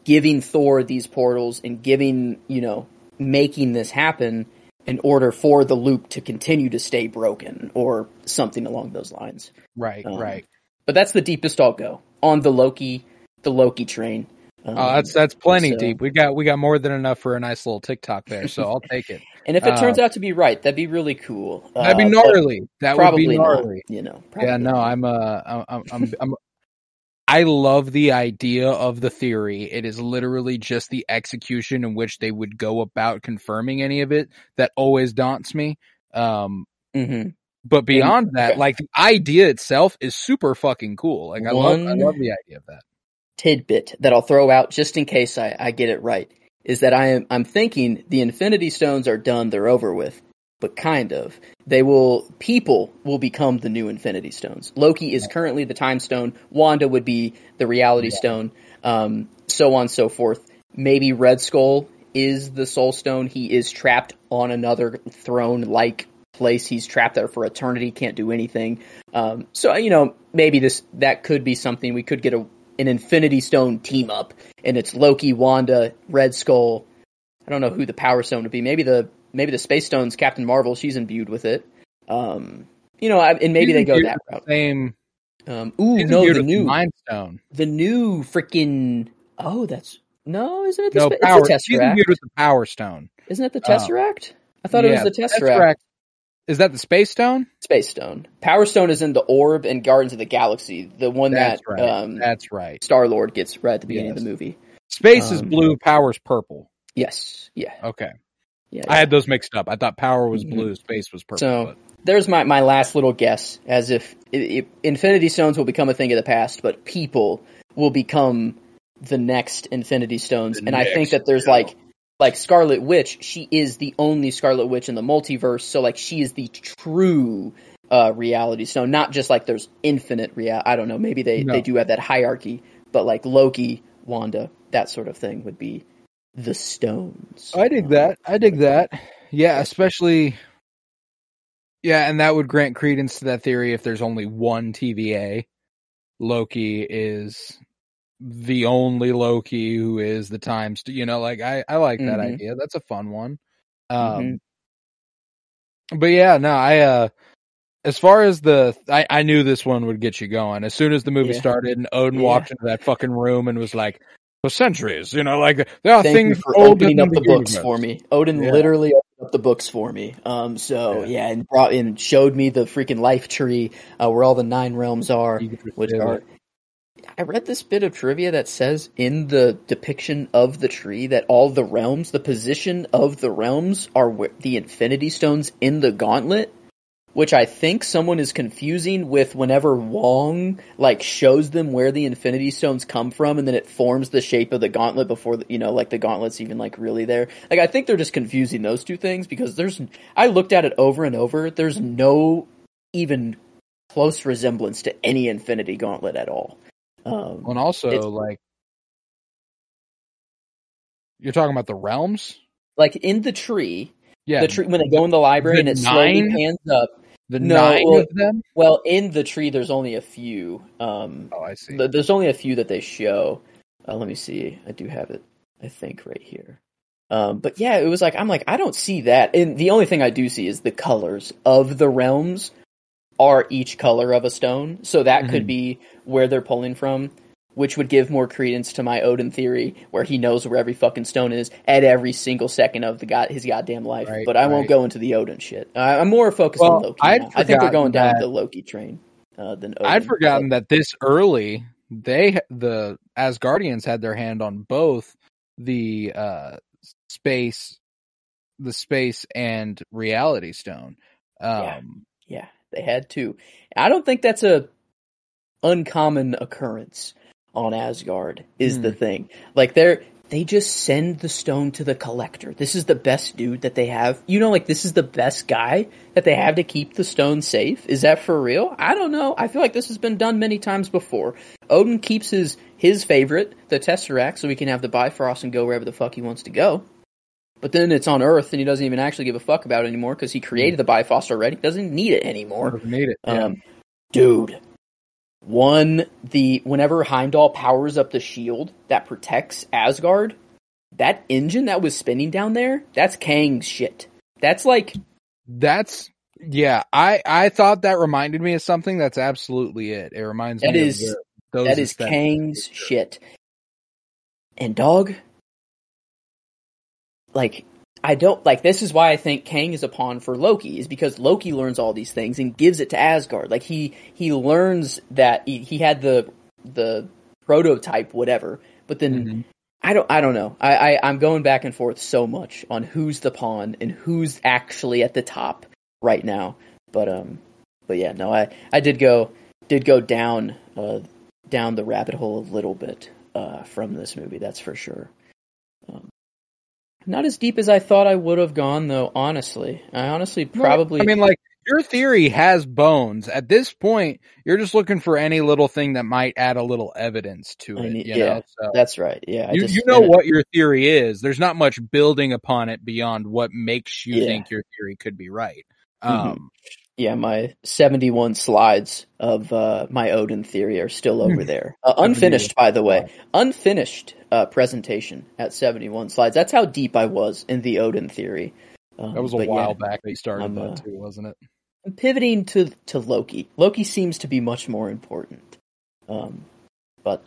giving Thor these portals and giving, you know, making this happen in order for the loop to continue to stay broken or something along those lines. right, Um, right. But that's the deepest I'll go on the Loki, the Loki train. Um, Oh, that's that's plenty so- deep. We got we got more than enough for a nice little TikTok there, so I'll take it. and if it uh, turns out to be right, that'd be really cool. That'd be Uh, gnarly. That would be not. gnarly. You know. Yeah, no. I'm uh I'm I'm, I'm, I'm love the idea of the theory. It is literally just the execution in which they would go about confirming any of it that always daunts me. Um Mhm. but beyond that, okay. like the idea itself is super fucking cool. Like I love I love the idea of that. Tidbit that I'll throw out just in case I, I get it right is that I am I'm thinking the Infinity Stones are done, they're over with. but kind of. They will people will become the new Infinity Stones. Loki is currently the Time Stone. Wanda would be the Reality Stone. Um, so on and so forth. Maybe Red Skull is the Soul Stone. He is trapped on another throne like place. He's trapped there for eternity. Can't do anything. Um, so you know maybe this that could be something. We could get a an Infinity Stone team up, and it's Loki, Wanda, Red Skull. I don't know who the Power Stone would be. Maybe the maybe the Space Stone's Captain Marvel. She's imbued with it. Um, you know, and maybe She's they go that route. Same. Um, ooh, she's no, the new, Mind Stone. the new freaking. Oh, that's no, isn't it the, No spa- power. it's She's the Tesseract? imbued with the Power Stone. Isn't it the Oh. Tesseract? I thought it Yeah, was the Tesseract. Is that the Space Stone? Space Stone. Power Stone is in the Orb and Guardians of the Galaxy, the one That's that right. um, That's right. Star Lord gets right at the beginning of the movie. Space is um, blue. Power's purple. Yes, yeah, Okay. yeah. I had those mixed up. I thought power was Mhm. blue, space was purple. So but- there's my, my last little guess, as if i i Infinity Stones will become a thing of the past, but people will become the next Infinity Stones. The and I think that there's yeah. like like Scarlet Witch, she is the only Scarlet Witch in the multiverse, so like she is the true uh reality stone, not just like there's infinite real I don't know, maybe they, No. they do have that hierarchy, but like Loki, Wanda, that sort of thing would be the stones. I dig that. I dig that. Yeah, especially. Yeah, and that would grant credence to that theory if there's only one TVA. Loki is the only Loki who is the times. You know, like I, I like that Mhm. idea. That's a fun one. Um, Mhm. but yeah, no, I, uh, as far as the, I, I knew this one would get you going. As soon as the movie Yeah. started and Odin Yeah. walked into that fucking room and was like, for centuries, you know, like there are Thank things for opening up the books universe. for me. Odin Yeah. literally opened up the books for me. Um, so Yeah. yeah, and brought and showed me the freaking life tree uh, where all the nine realms are, which are. I read this bit of trivia that says in the depiction of the tree that all the realms, the position of the realms, are the Infinity Stones in the gauntlet. Which I think someone is confusing with whenever Wong like shows them where the Infinity Stones come from, and then it forms the shape of the gauntlet before the, you know, like the gauntlet's even like really there. Like I think they're just confusing those two things because there's I looked at it over and over. There's no even close resemblance to any Infinity Gauntlet at all. Um, And also, like, you're talking about the realms. like in the tree, Yeah, the tree when they go in the library the and it slowly pans up. the no, nine well- of them. Well, in the tree, there's only a few. Um, Oh, I see. th- there's only a few that they show. Uh, let me see. I do have it. I think right here. Um, but yeah, it was like I'm like I don't see that. And the only thing I do see is the colors of the realms are each color of a stone. So that could Mhm. be where they're pulling from, which would give more credence to my Odin theory, where he knows where every fucking stone is at every single second of the god his goddamn life. Right, but I won't go into the Odin shit. I, I'm more focused Well, on Loki. I think they're going down that- the Loki train uh, than Odin. I'd forgotten that this early they the Asgardians had their hand on both the uh space, the space and reality stone. Yeah. Um, Yeah, they had to. I don't think that's a uncommon occurrence on Asgard. Is Hmm. the thing like they're they just send the stone to the collector. This is the best dude that they have. You know, like this is the best guy that they have to keep the stone safe. Is that for real? I don't know. I feel like this has been done many times before. Odin keeps his his favorite, the Tesseract, so he can have the Bifrost and go wherever the fuck he wants to go. But then it's on Earth, and he doesn't even actually give a fuck about it anymore because he created the Bifrost already. Doesn't need it anymore. doesn't need it. Yeah. Um, dude, one the whenever Heimdall powers up the shield that protects Asgard, that engine that was spinning down there, that's Kang's shit. That's like That's yeah. I I thought that reminded me of something. That's absolutely it. It reminds That me is- of the, those that is. Kang's shit. And dog, like I don't like this is why I think Kang is a pawn for Loki is because Loki learns all these things and gives it to Asgard. Like he he learns that he, he had the the prototype whatever, but then Mhm. I don't I don't know. I, I I'm going back and forth so much on who's the pawn and who's actually at the top right now. But um but yeah, no, I I did go did go down uh down the rabbit hole a little bit uh from this movie, that's for sure. Not as deep as I thought I would have gone, though. Honestly, I honestly probably. I mean, like your theory has bones. At this point, you're just looking for any little thing that might add a little evidence to it. need- you yeah, know, so that's right. Yeah, I you, just- you know what your theory is. There's not much building upon it beyond what makes you Yeah. think your theory could be right. Mhm. Um, Yeah, my 71 slides of uh, my Odin theory are still over there. Uh, unfinished, by the way. Unfinished uh, presentation at 71 slides. That's how deep I was in the Odin theory. Um, that was a while yeah, back they started that uh, too, wasn't it? I'm pivoting to to Loki. Loki seems to be much more important. Um, but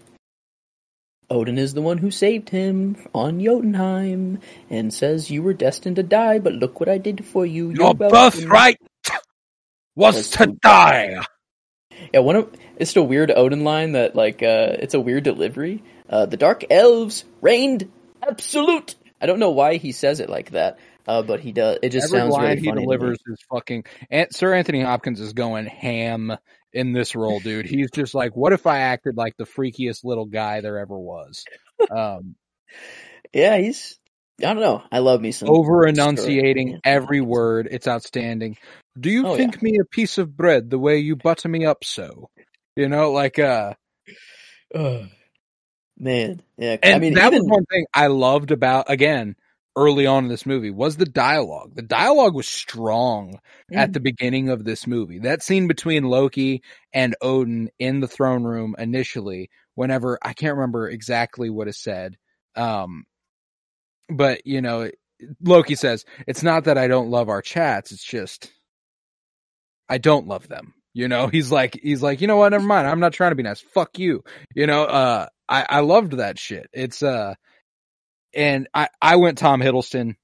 Odin is the one who saved him on Jotunheim and says you were destined to die, but look what I did for you. Your welcome." birthright was Was to to die. Yeah, one of it's a weird Odin line that like uh it's a weird delivery. Uh the dark elves reigned absolute. I don't know why he says it like that. Uh but he does it just Every sounds line really he funny. to delivers is fucking. And Sir Anthony Hopkins is going ham in this role, dude. He's just like, what if I acted like the freakiest little guy there ever was? Um, Yeah, he's I don't know. I love me some over enunciating every word. It's outstanding. Do you Oh, think me a piece of bread the way you butter me up so? You know, like uh. Man, yeah. and I mean, that even, was one thing I loved about again early on in this movie was the dialogue. The dialogue was strong at Mm. the beginning of this movie. That scene between Loki and Odin in the throne room initially, whenever I can't remember exactly what is said. Um but you know, Loki says, "It's not that I don't love our chats, it's just I don't love them." You know, he's like he's like, "You know what? Never mind. I'm not trying to be nice. Fuck you." You know, uh I I loved that shit. It's uh and I I went Tom Hiddleston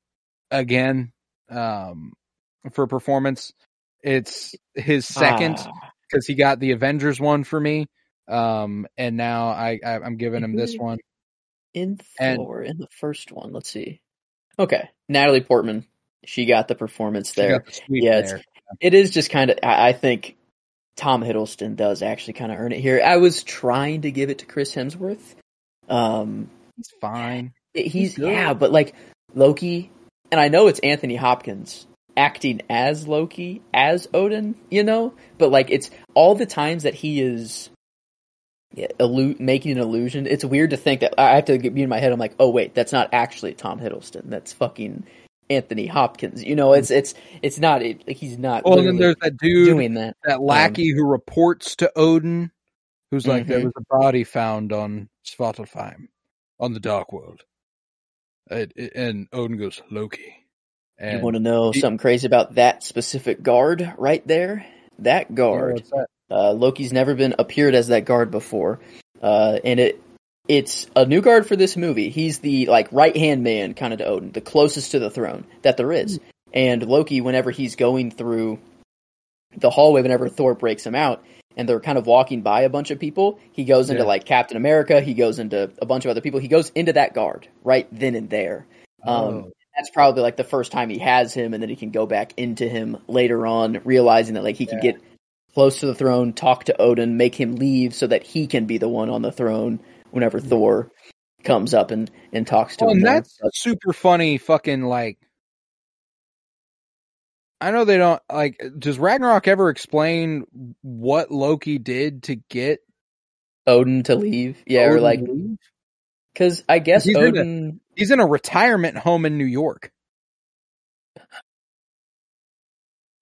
again um for performance. It's his second Ah, because he got the Avengers one for me. Um and now I, I I'm giving him this one. in and- in the first one. Let's see. Okay, Natalie Portman. She got the performance there. the Yeah, there. It is just kind of. I, I think Tom Hiddleston does actually kind of earn it here. I was trying to give it to Chris Hemsworth. Um, He's fine. he's, He's yeah, but like Loki, and I know it's Anthony Hopkins acting as Loki as Odin, you know, but like it's all the times that he is yeah, illu- making an illusion. It's weird to think that I have to be in my head. I'm like, oh wait, that's not actually Tom Hiddleston. That's fucking Anthony Hopkins. You know, it's it's it's not. It, he's not. Well, then there's that dude, doing that. that lackey who reports to Odin, who's like, there Mhm. was a body found on Svartalfheim, on the Dark World. It, it- and Odin goes, Loki. And you want to know he- something crazy about that specific guard right there? That guard. that? Uh, Loki's never been appeared as that guard before, uh, and it it's a new guard for this movie. He's the like right hand man, kind of to Odin, the closest to the throne that there is. And Loki, whenever he's going through the hallway, whenever Thor breaks him out, and they're kind of walking by a bunch of people, he goes into Yeah. like Captain America. He goes into a bunch of other people. He goes into that guard right then and there. Um, Oh. that's probably like the first time he has him, and then he can go back into him later on, realizing that like he can get close to the throne, talk to Odin, make him leave so that he can be the one on the throne whenever Thor comes up and, and talks to Oh, him. and that's But- super funny. Fucking like, I know they don't like. Does Ragnarok ever explain what Loki did to get Odin to leave, yeah, or like because I guess He's in a- Odin. He's in a retirement home in New York.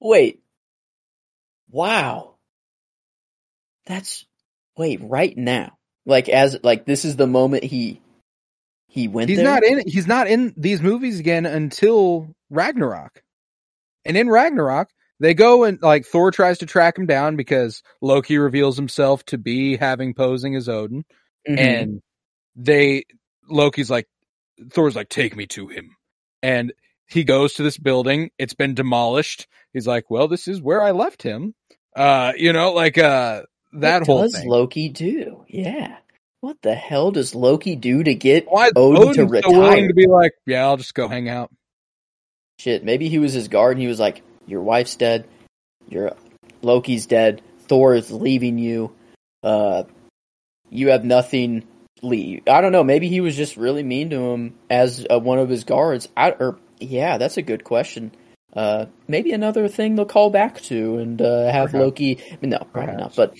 Wait, wow, that's wait right now. Like as like this is the moment he he went. He's there? not in. He's not in these movies again until Ragnarok. And in Ragnarok, they go and like Thor tries to track him down because Loki reveals himself to be having posing as Odin, Mhm. and they Loki's like Thor's like take me to him, and he goes to this building. It's been demolished. He's like, well, this is where I left him. Uh, you know, like uh that what whole does thing. Loki do? Yeah. What the hell does Loki do to get Why Odin to Odin so willing to be like, yeah, I'll just go hang out. Shit, maybe he was his guard and he was like, Your wife's dead, your Loki's dead, Thor is leaving you, uh you have nothing leave. I don't know. Maybe he was just really mean to him as uh, one of his guards. I, or yeah, that's a good question. Uh, maybe another thing they'll call back to and uh, have Perhaps. Loki. I mean, no, probably Perhaps. not. But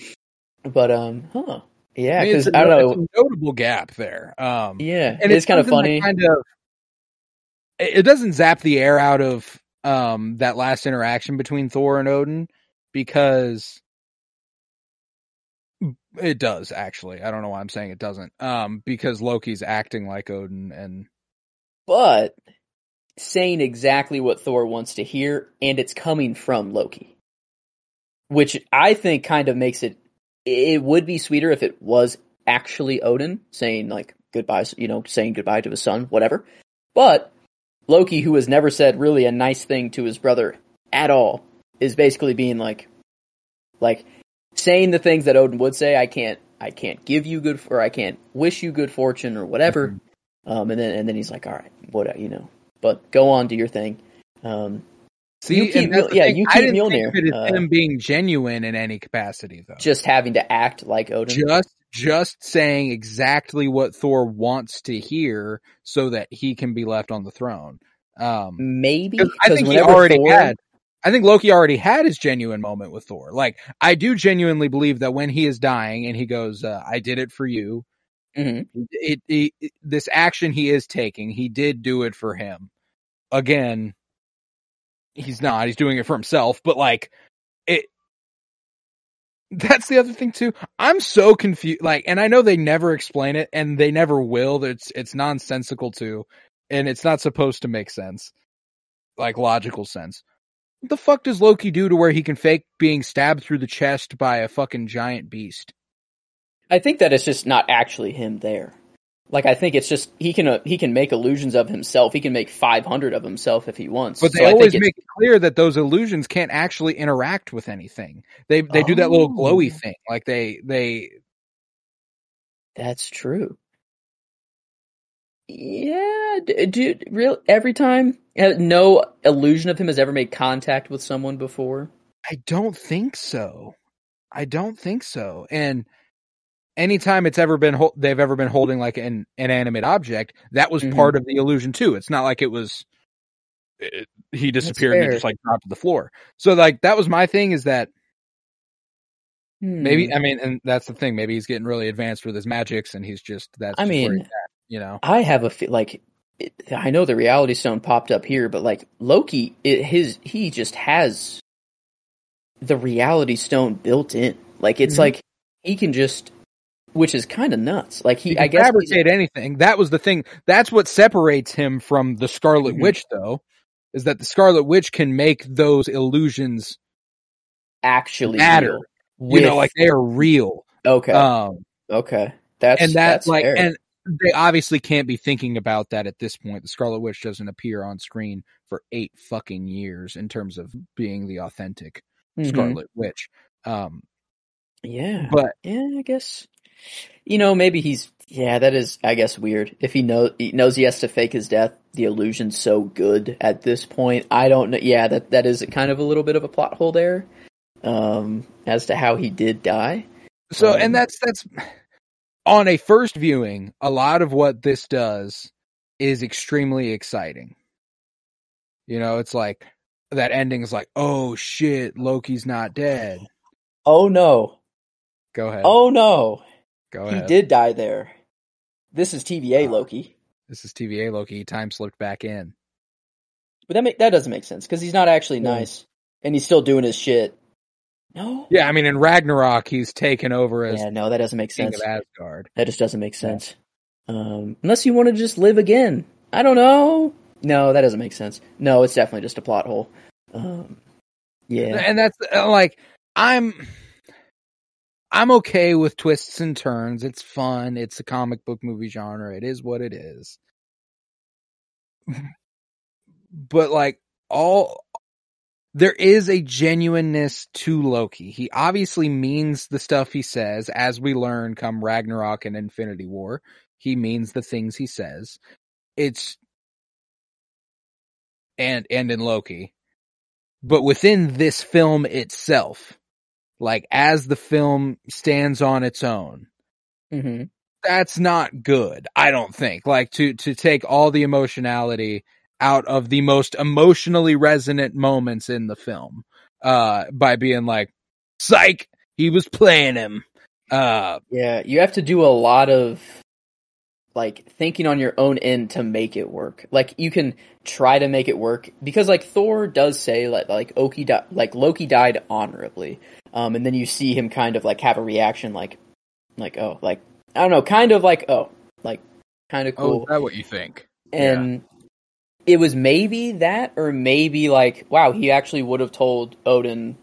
but um, huh? Yeah, I mean, because it's a I don't know. a notable gap there. Um, Yeah, and it's, kind of funny. Kind of, it doesn't zap the air out of um that last interaction between Thor and Odin because it does actually. I don't know why I'm saying it doesn't. Um, because Loki's acting like Odin, and but saying exactly what Thor wants to hear, and it's coming from Loki, which I think kind of makes it. It would be sweeter if it was actually Odin saying like goodbye, you know, saying goodbye to his son, whatever. But Loki, who has never said really a nice thing to his brother at all, is basically being like, like saying the things that Odin would say. I can't, I can't give you good, or I can't wish you good fortune, or whatever. Um, and then and then he's like, all right, what you know, but go on, do your thing. Um, see, You keep yeah, thing, you I didn't Mjolnir, think uh, him being genuine in any capacity, though. just having to act like Odin. just just saying exactly what Thor wants to hear so that he can be left on the throne. Um, Maybe I think he already Thor- had. I think Loki already had his genuine moment with Thor. Like I do genuinely believe that when he is dying and he goes, uh, "I did it for you," Mhm. it, it, it this action he is taking, he did do it for him. Again, he's not. He's doing it for himself. But like it. That's the other thing too. I'm so confused. Like, and I know they never explain it, and they never will. It's it's nonsensical too, and it's not supposed to make sense, like logical sense. What the fuck does Loki do to where he can fake being stabbed through the chest by a fucking giant beast? I think that it's just not actually him there. Like I think it's just he can uh, he can make illusions of himself. He can make 500 of himself if he wants. But they So always make it clear that those illusions can't actually interact with anything. They they do that little glowy Oh. thing, like they they that's true. Yeah, dude. Real every time, uh, no illusion of him has ever made contact with someone before. I don't think so. I don't think so. And anytime it's ever been they've ever been holding like an inanimate object, that was Mhm. part of the illusion too. It's not like it was it, he disappeared and he just like dropped to the floor. So like that was my thing is that maybe Hmm. I mean and that's the thing maybe he's getting really advanced with his magics and he's just that's I just mean, at, you know. I have a fe- like it, I know the reality stone popped up here, but like Loki, it, his he just has the reality stone built in. Like it's Mhm. like he can just, which is kind of nuts. Like he, He I guess fabricate anything. That was the thing. That's what separates him from the Scarlet Mhm. Witch, though, is that the Scarlet Witch can make those illusions actually matter. real you know, like they are real. okay, Um, okay, that's and that that's like, fair. and they obviously can't be thinking about that at this point. The Scarlet Witch doesn't appear on screen for eight fucking years in terms of being the authentic Mhm. Scarlet Witch. Um, yeah, but yeah, I guess you know maybe he's yeah that is I guess weird if he knows he knows he has to fake his death. The illusion's so good at this point. I don't know. Yeah, that that is kind of a little bit of a plot hole there, um, as to how he did die. So, Um, and that's that's on a first viewing. A lot of what this does is extremely exciting. You know, it's like that ending is like, oh shit, Loki's not dead. Oh no! Go ahead. Oh no! Go He ahead. did die there. This is TVA Uh, Loki, This is TVA Loki. Time slipped back in. but that make, that doesn't make sense because he's not actually Yeah. nice, and he's still doing his shit. No. Yeah, I mean, in Ragnarok, he's taken over as Yeah, no, that doesn't make king sense. of Asgard. That just doesn't make sense. Um, unless you want to just live again. I don't know. No, that doesn't make sense. No, it's definitely just a plot hole. Um, yeah. and that's uh, like I'm I'm okay with twists and turns. It's fun. It's a comic book movie genre. It is what it is. But like all there is a genuineness to Loki. He obviously means the stuff he says as we learn come Ragnarok and Infinity War. He means the things he says. It's and and in Loki but within this film itself, like as the film stands on its own, hmm that's not good. I don't think like to to take all the emotionality out of the most emotionally resonant moments in the film uh by being like psych he was playing him uh Yeah, you have to do a lot of like thinking on your own end to make it work. Like you can try to make it work because like Thor does say like like Loki di- like Loki died honorably. Um and then you see him kind of like have a reaction like like oh like I don't know, kind of like oh like kind of oh cool. is that what you think and it was maybe that or maybe like wow he actually would have told odin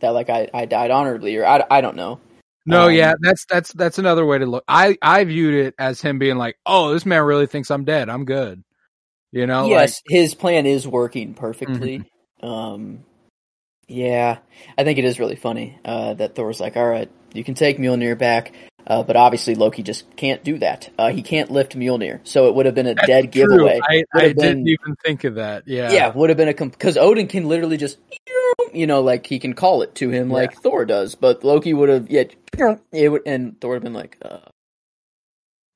that like i, I died honorably or I, I don't know no Um, yeah that's that's that's another way to look i i viewed it as him being like oh this man really thinks i'm dead i'm good you know like- yes his plan is working perfectly um yeah i think it is really funny uh that thor's like all right you can take mjolnir back uh, but obviously Loki just can't do that. Uh, he can't lift Mjolnir, so it would have been a That's dead true. giveaway. I, I have didn't even think of that. Yeah. yeah, would have been a because Odin can literally just you know like he can call it to him like Thor does, but Loki would have yeah it would and Thor would have been like uh,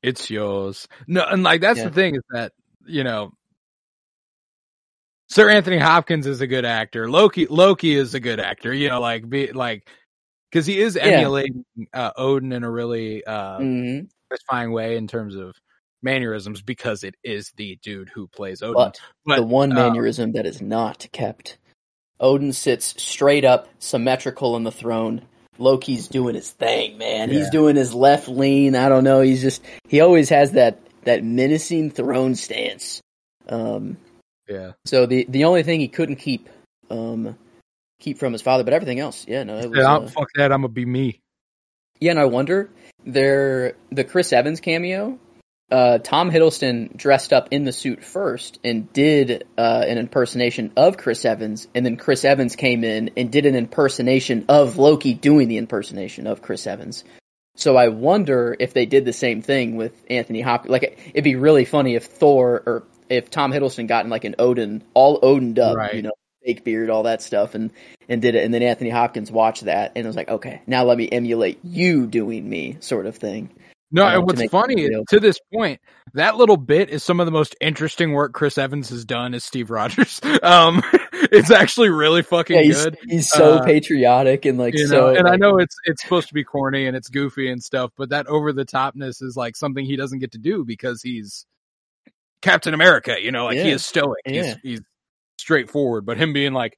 It's yours. No, and like that's Yeah. the thing is that, you know, Sir Anthony Hopkins is a good actor. Loki Loki is a good actor. You know, like be like because he is Yeah. emulating uh, Odin in a really uh mhm. satisfying way in terms of mannerisms because it is the dude who plays Odin. but, But, the one uh, mannerism that is not kept. Odin sits straight up, symmetrical on the throne. Loki's doing his thing, man. He's doing his left lean. I don't know. He's just he always has that that menacing throne stance. Um, yeah, So the the only thing he couldn't keep um keep from his father, but everything else, yeah, no, it was. Yeah, uh, fuck that. I'm gonna be me. yeah, and I wonder there the Chris Evans cameo. Uh, Tom Hiddleston dressed up in the suit first and did uh, an impersonation of Chris Evans, and then Chris Evans came in and did an impersonation of Loki doing the impersonation of Chris Evans. So I wonder if they did the same thing with Anthony Hopkins. Like it'd be really funny if Thor or if Tom Hiddleston got in like an Odin, all Odin up, Right. you know, fake beard, all that stuff, and and did it, and then Anthony Hopkins watched that and was like, okay, now let me emulate you doing me, sort of thing. No, um, what's funny to this point, that little bit is some of the most interesting work Chris Evans has done as Steve Rogers. Um, it's actually really fucking Yeah, he's good. he's so Uh, patriotic and like You so. know, and I know it's it's supposed to be corny and it's goofy and stuff, but that over the topness is like something he doesn't get to do because he's Captain America. You know, like he is stoic. Yeah. He's he's straightforward. But him being like,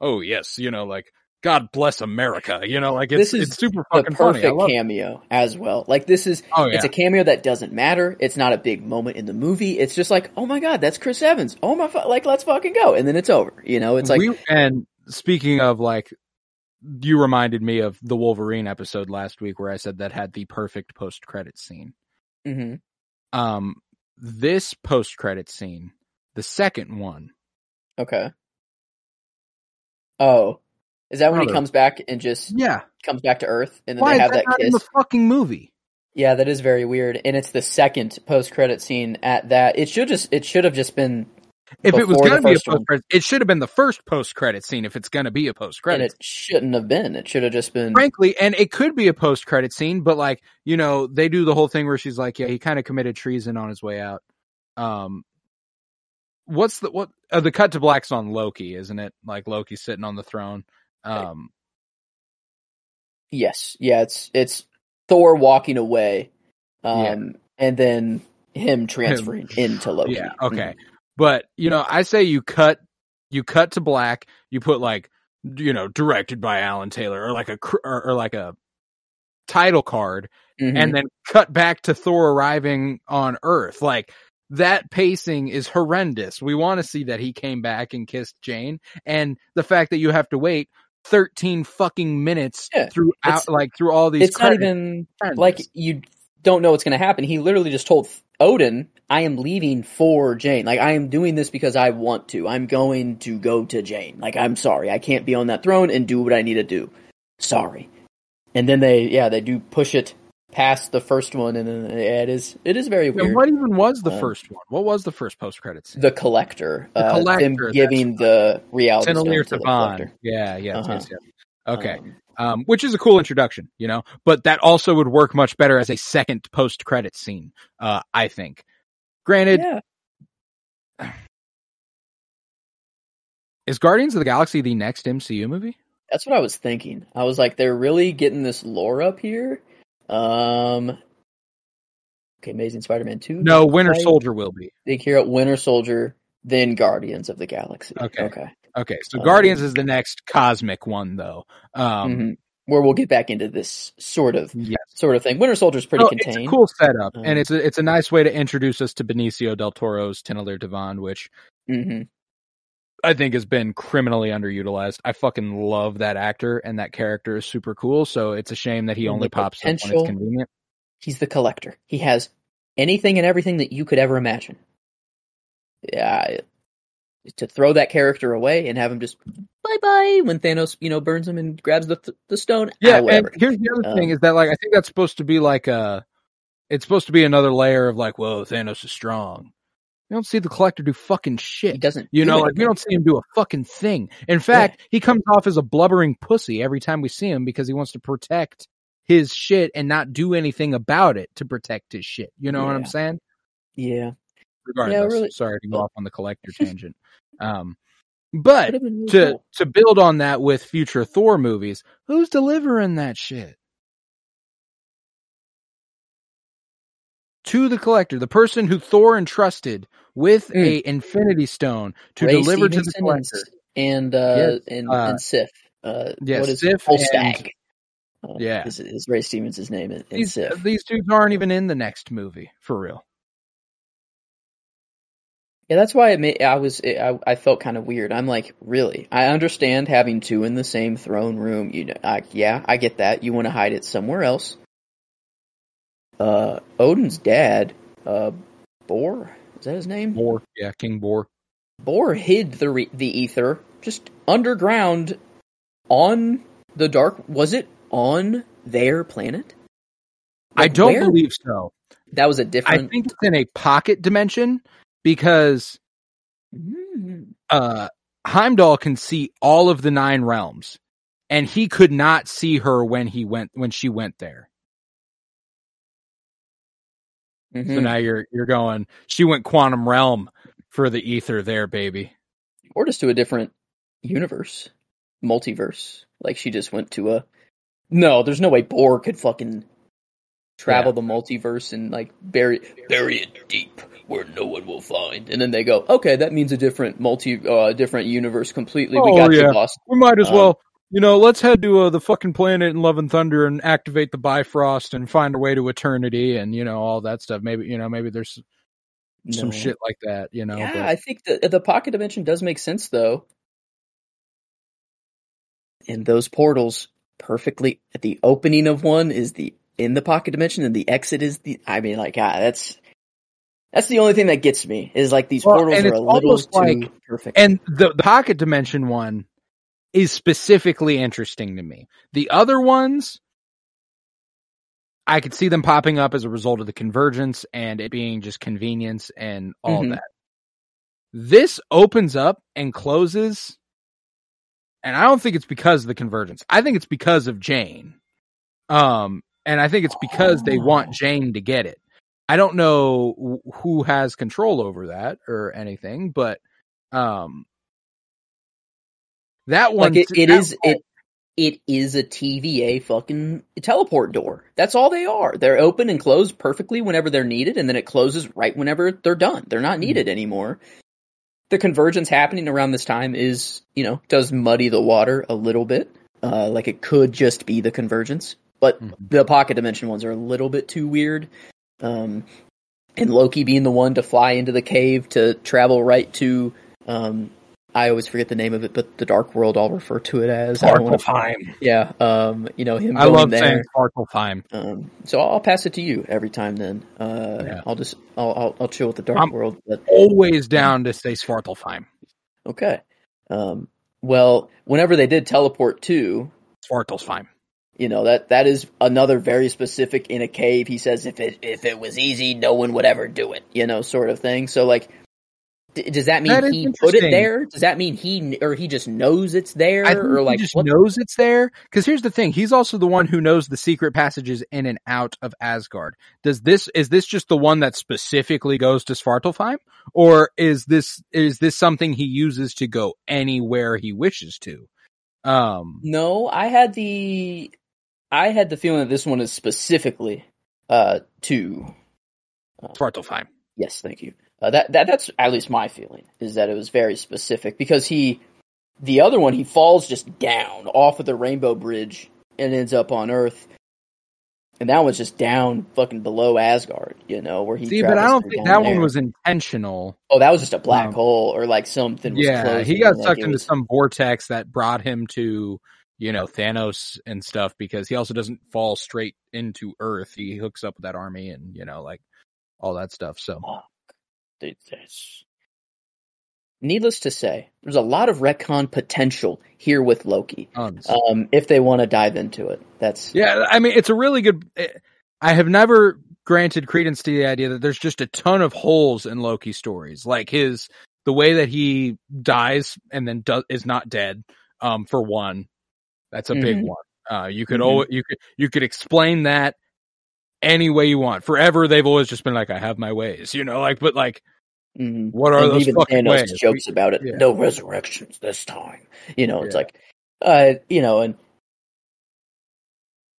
oh yes, you know, like God bless America. You know, like it's This is it's super the fucking funny. Perfect love it. cameo as well. Like this is Oh yeah. it's a cameo that doesn't matter. It's not a big moment in the movie. It's just like, oh my god, that's Chris Evans. Oh my, like let's fucking go, and then it's over. You know, it's like we, and speaking of like you reminded me of the Wolverine episode last week where I said that had the perfect post credit scene. mhm. Um this post credit scene, the second one. okay. Oh, is that when he comes back and just Yeah. comes back to Earth, and then Why they have that that not in kiss? the fucking movie? Yeah, that is very weird, and it's the second post credit scene at that. It should just it should have just been If it was going to be a post credit, it should have been the first post credit scene if it's going to be a post and credit. it shouldn't have been. It should have just been. Frankly, and it could be a post credit scene, but like, you know, they do the whole thing where she's like, yeah, he kind of committed treason on his way out. Um, what's the, what, uh, the cut to black's on Loki, isn't it? Like Loki sitting on the throne. Um, Yes, yeah, it's it's Thor walking away, um, Yeah. and then him transferring into Loki. yeah, okay. But, you know, I say you cut, you cut to black, you put like, you know, directed by Alan Taylor or like a, cr- or, or like a title card Mhm. and then cut back to Thor arriving on Earth. Like that pacing is horrendous. We want to see that he came back and kissed Jane, and the fact that you have to wait thirteen fucking minutes Yeah, throughout, like through all these. it's not even like you don't know what's going to happen. He literally just told Odin, "I am leaving for Jane. Like I am doing this because I want to. I'm going to go to Jane. Like I'm sorry, I can't be on that throne and do what I need to do. Sorry." And then they, yeah, they do push it past the first one, and then yeah, it is it is very And weird. what even was the Um, first one? What was the first post credit scene? the collector, The uh, collector, them that's giving the reality stone Taneleer to the Tivan. collector. Yeah, yes, Uh-huh. yes, yes. Okay. Um, Um, which is a cool introduction, you know, but that also would work much better as a second post credit scene, uh, I think. Granted, yeah. is Guardians of the Galaxy the next MCU movie? That's what I was thinking. I was like, they're really getting this lore up here. Um, okay, Amazing Spider-Man two. No, Winter Right. Soldier will be. Big Hero, Winter Soldier, then Guardians of the Galaxy. Okay. Okay. Okay, so Um, Guardians is the next cosmic one, though. Um, Mhm. Where we'll get back into this sort of yes. sort of thing. Winter Soldier is pretty Oh, contained. It's a cool setup, Um, and it's a, it's a nice way to introduce us to Benicio del Toro's Taneleer Tivan, which hmm I think has been criminally underutilized. I fucking love that actor, and that character is super cool. So it's a shame that he The only pops up when it's convenient. He's the collector. He has anything and everything that you could ever imagine. Yeah, to throw that character away and have him just bye bye when Thanos, you know, burns him and grabs the the stone. Yeah, ah, and here's the other thing Um, is that like I think that's supposed to be like a, it's supposed to be another layer of like, whoa, Thanos is strong. You don't see the collector do fucking shit. he doesn't. You do know, like we don't see him do a fucking thing. In fact, he comes off as a blubbering pussy every time we see him because he wants to protect his shit and not do anything about it to protect his shit. You know what I'm saying? Yeah, Regardless, really- sorry to go off on the collector tangent. Um, but Would've been really to cool. to build on that with future Thor movies, who's delivering that shit? To the collector, the person who Thor entrusted with Mm. a Infinity Stone to Ray deliver to the Stevenson collector. And uh Yes, and, uh, and Sif. Uh, yeah, what is Sif Volstagg. Uh, Yeah. is, is Ray Stevens' name in, in These, Sif? these dudes aren't even in the next movie for real. Yeah, that's why it made, I was I, I felt kind of weird. I'm like, really? I understand having two in the same throne room. You know, I, yeah, I get that. You want to hide it somewhere else. Uh, Odin's dad, uh, Bor, is that his name? Bor, yeah, King Bor. Bor hid the re- the Aether just underground on the dark. Was it on their planet? I don't where? believe so. that was a different. I think it's in a pocket dimension because Mm. uh Heimdall can see all of the nine realms and he could not see her when he went when she went there. So Mhm. now you're you're going she went quantum realm for the Aether there baby. or just to a different universe, multiverse. Like she just went to a. No, there's no way Bor could fucking travel the multiverse and like bury bury it deep where no one will find. And then they go, okay, that means a different multi, uh, different universe completely. we Oh, got yeah. you, boss. We might as Um, well you know, let's head to uh, the fucking planet in Love and Thunder and activate the Bifrost and find a way to eternity and you know all that stuff. Maybe you know maybe there's some No. shit like that, you know. Yeah, but- I think the the pocket dimension does make sense though. And those portals perfectly at the opening of one is the in the pocket dimension and the exit is the I mean like ah that's that's the only thing that gets me is like these Well, portals are a little too like- perfect. And the, the pocket dimension one is specifically interesting to me. The other ones, I could see them popping up as a result of the convergence and it being just convenience and all Mhm. that. This opens up and closes, and I don't think it's because of the convergence. I think it's because of Jane. Um, and I think it's because they Oh. want Jane to get it. I don't know wh- who has control over that or anything, but um, that one like it, it is it it is a TVA fucking teleport door. That's all they are. They're open and closed perfectly whenever they're needed, and then it closes right whenever they're done. They're not needed anymore. The convergence happening around this time is, you know, does muddy the water a little bit. Uh, like it could just be the convergence, but Mhm. the pocket dimension ones are a little bit too weird. Um, and Loki being the one to fly into the cave to travel right to, um, I always forget the name of it, but the Dark World I'll refer to it as. I don't yeah, um, you know him I going love there. saying Svartalfheim. Um, so I'll pass it to you every time. Then uh, Yeah. I'll just I'll, I'll I'll chill with the Dark I'm- World. But Always down to say Svartalfheim. okay, um, well, whenever they did teleport to, Svartalfheim. you know that that is another very specific in a cave. He says if it if it was easy, no one would ever do it. You know, sort of thing. So like, D- does that mean That he put it there? Does that mean he or he just knows it's there, or like he just what? knows it's there. Because here's the thing: he's also the one who knows the secret passages in and out of Asgard. Does this is this just the one that specifically goes to Svartalfheim, or is this is this something he uses to go anywhere he wishes to? Um, No, I had the I had the feeling that this one is specifically uh to Svartalfheim. yes, thank you. Uh, that that that's at least my feeling is that it was very specific because he the other one he falls just down off of the Rainbow Bridge and ends up on Earth. And that one's just down fucking below Asgard, you know, where he See, but I don't think that one was intentional. Oh, that was just a black Um, hole or like something was Yeah, he got sucked into was- some vortex that brought him to, you know, Thanos and stuff because he also doesn't fall straight into Earth. He hooks up with that army and, you know, like all that stuff. So that's- Needless to say, there's a lot of retcon potential here with Loki. Um, if they want to dive into it, that's Yeah, I mean, it's a really good. eh, I have never granted credence to the idea that there's just a ton of holes in Loki stories, like his the way that he dies and then does is not dead. Um, for one, that's a big Mhm. one. Uh, you could always you could you could explain that any way you want. Forever, they've always just been like, I have my ways, you know, like, but like, mhm. what are And those even fucking Thanos ways? jokes about it. yeah. No resurrections this time. You know, it's Yeah. like, uh, you know, and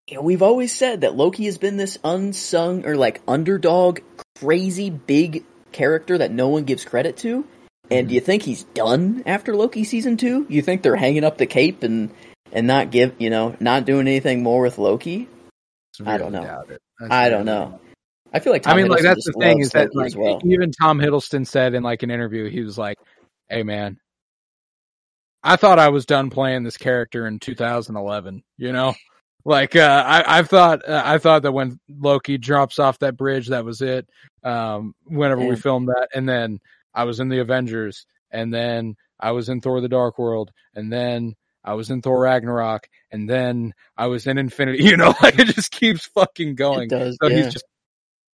you know, we've always said that Loki has been this unsung or like underdog, crazy big character that no one gives credit to. And do you think he's done after Loki season two? You think they're hanging up the cape and and not give you know not doing anything more with Loki? I don't know. doubt it. That's I don't know. I feel like Tom I mean, like that's the thing is that like well. even Tom Hiddleston said in like an interview, he was like, "Hey man, I thought I was done playing this character in 2011. You know, like uh, I I thought uh, I thought that when Loki drops off that bridge, that was it. Um, whenever we filmed that, and then I was in the Avengers, and then I was in Thor: The Dark World, and then I was in Thor Ragnarok, and then I was in Infinity. You know, like it just keeps fucking going. It does, So yeah. he's just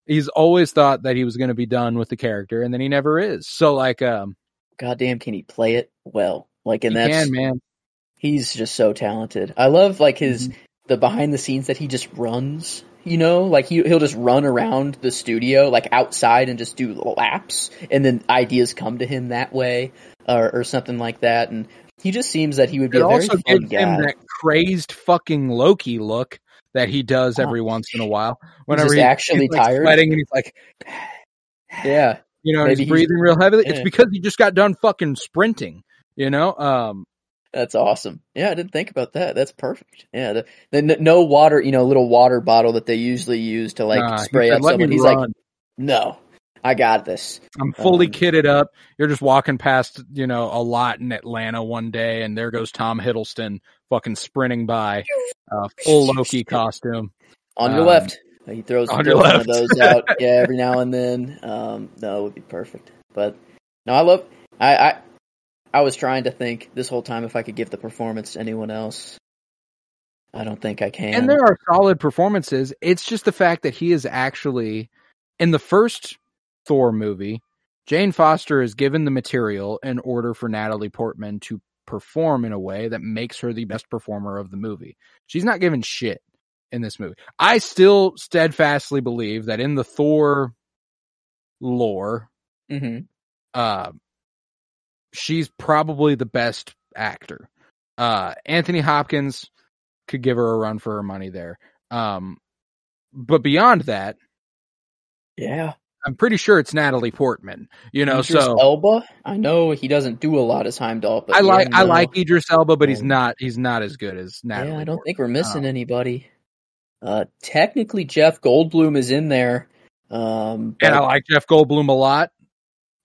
he's always thought that he was going to be done with the character, and then he never is. So like, um, goddamn can he play it well like and that's can man. he's just so talented i love like his Mm-hmm. the behind the scenes that he just runs you know like he, he'll just run around the studio like outside and just do laps and then ideas come to him that way or, or something like that and he just seems that he would be It a also gives guy him that crazed fucking Loki look that he does every once in a while. Whenever he's, he- actually he's, like, tired. sweating and he's like, yeah you know, he's he's- breathing real heavily. It's because he just got done fucking sprinting. You know, um, that's awesome yeah i didn't think about that that's perfect yeah the, the no water you know little water bottle that they usually use to like nah, spray said, up "Let someone me he's like no i got this I'm fully um, kitted up. You're just walking past, you know, a lot in Atlanta one day, and there goes Tom Hiddleston fucking sprinting by, uh, full Loki costume. On your Um, left. He throws, on throws one of those out, yeah, every now and then. Um, no, it would be perfect. But no, I love. I, I I was trying to think this whole time if I could give the performance to anyone else. I don't think I can. And there are solid performances. It's just the fact that he is actually in the first Thor movie, Jane Foster is given the material in order for Natalie Portman to perform in a way that makes her the best performer of the movie. She's not given shit in this movie. I still steadfastly believe that in the Thor lore, hmm uh, she's probably the best actor. Uh, Anthony Hopkins could give her a run for her money there. Um, but beyond that, Yeah. I'm pretty sure it's Natalie Portman. You know, Idris so Elba. I know he doesn't do a lot as Heimdall, but I like I like Idris Elba, but he's not he's not as good as Natalie. Yeah, I don't Portman. think we're missing Um, anybody. Uh, technically, Jeff Goldblum is in there. Um, and I like Jeff Goldblum a lot.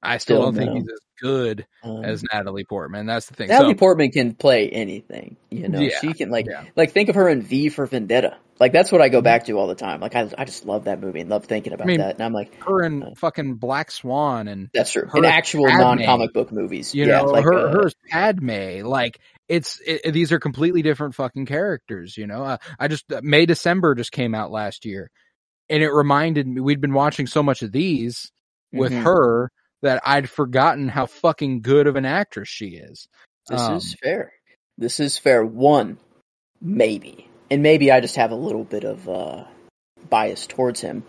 I still, Still don't think no. he's as good um, as Natalie Portman. That's the thing. Natalie so, Portman can play anything. You know, Yeah, she can like yeah. like think of her in V for Vendetta. Like that's what I go back to all the time. Like I I just love that movie and love thinking about mean, that. And I'm like, her and fucking Black Swan and that's true. in actual non comic book movies, you yeah, know like, her uh, her's Padme. Like it's it, these are completely different fucking characters. You know, uh, I just May December just came out last year, and it reminded me we'd been watching so much of these with mhm. her that I'd forgotten how fucking good of an actress she is. This Um, is fair. This is fair. One, maybe, and maybe I just have a little bit of uh, bias towards him,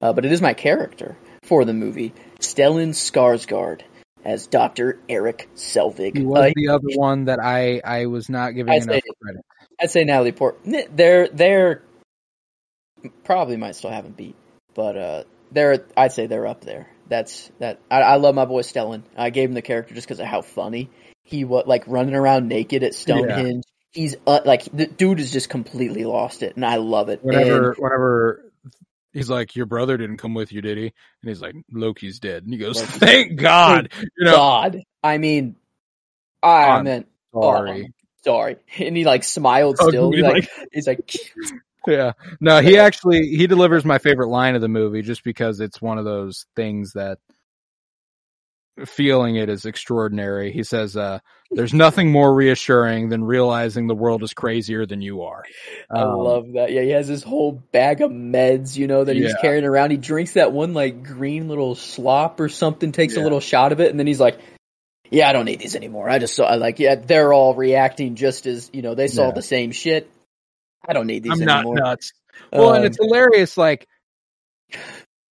uh, but it is my character for the movie. Stellan Skarsgård as Doctor Eric Selvig. He was Uh, the other one that I I was not giving I'd enough say- credit. I'd say Natalie Portman. They're they're probably might still have him beat, but uh, they're I'd say they're up there. That's that. I, I love my boy Stellan. I gave him the character just because of how funny he was, like running around naked at Stonehenge. He's uh, like the dude is just completely lost it, and I love it. Whenever And- whenever he's like, "Your brother didn't come with you, did he?" And he's like, "Loki's dead." And he goes, Loki's "Thank God." You know, God, I mean, I I'm meant sorry. sorry, and he like smiled still. He, like, like- he's like, Yeah. No, he actually he delivers my favorite line of the movie just because it's one of those things that feeling it is extraordinary. He says, uh, there's nothing more reassuring than realizing the world is crazier than you are. I Um, love that. Yeah, he has this whole bag of meds, you know, that he's Yeah. carrying around. He drinks that one like green little slop or something, takes a little shot of it, and then he's like, "Yeah, I don't need these anymore. I just saw I like, yeah, they're all reacting just as you know they saw Yeah. the same shit. I don't need these I'm not anymore." nuts. Well, and Um, it's hilarious. Like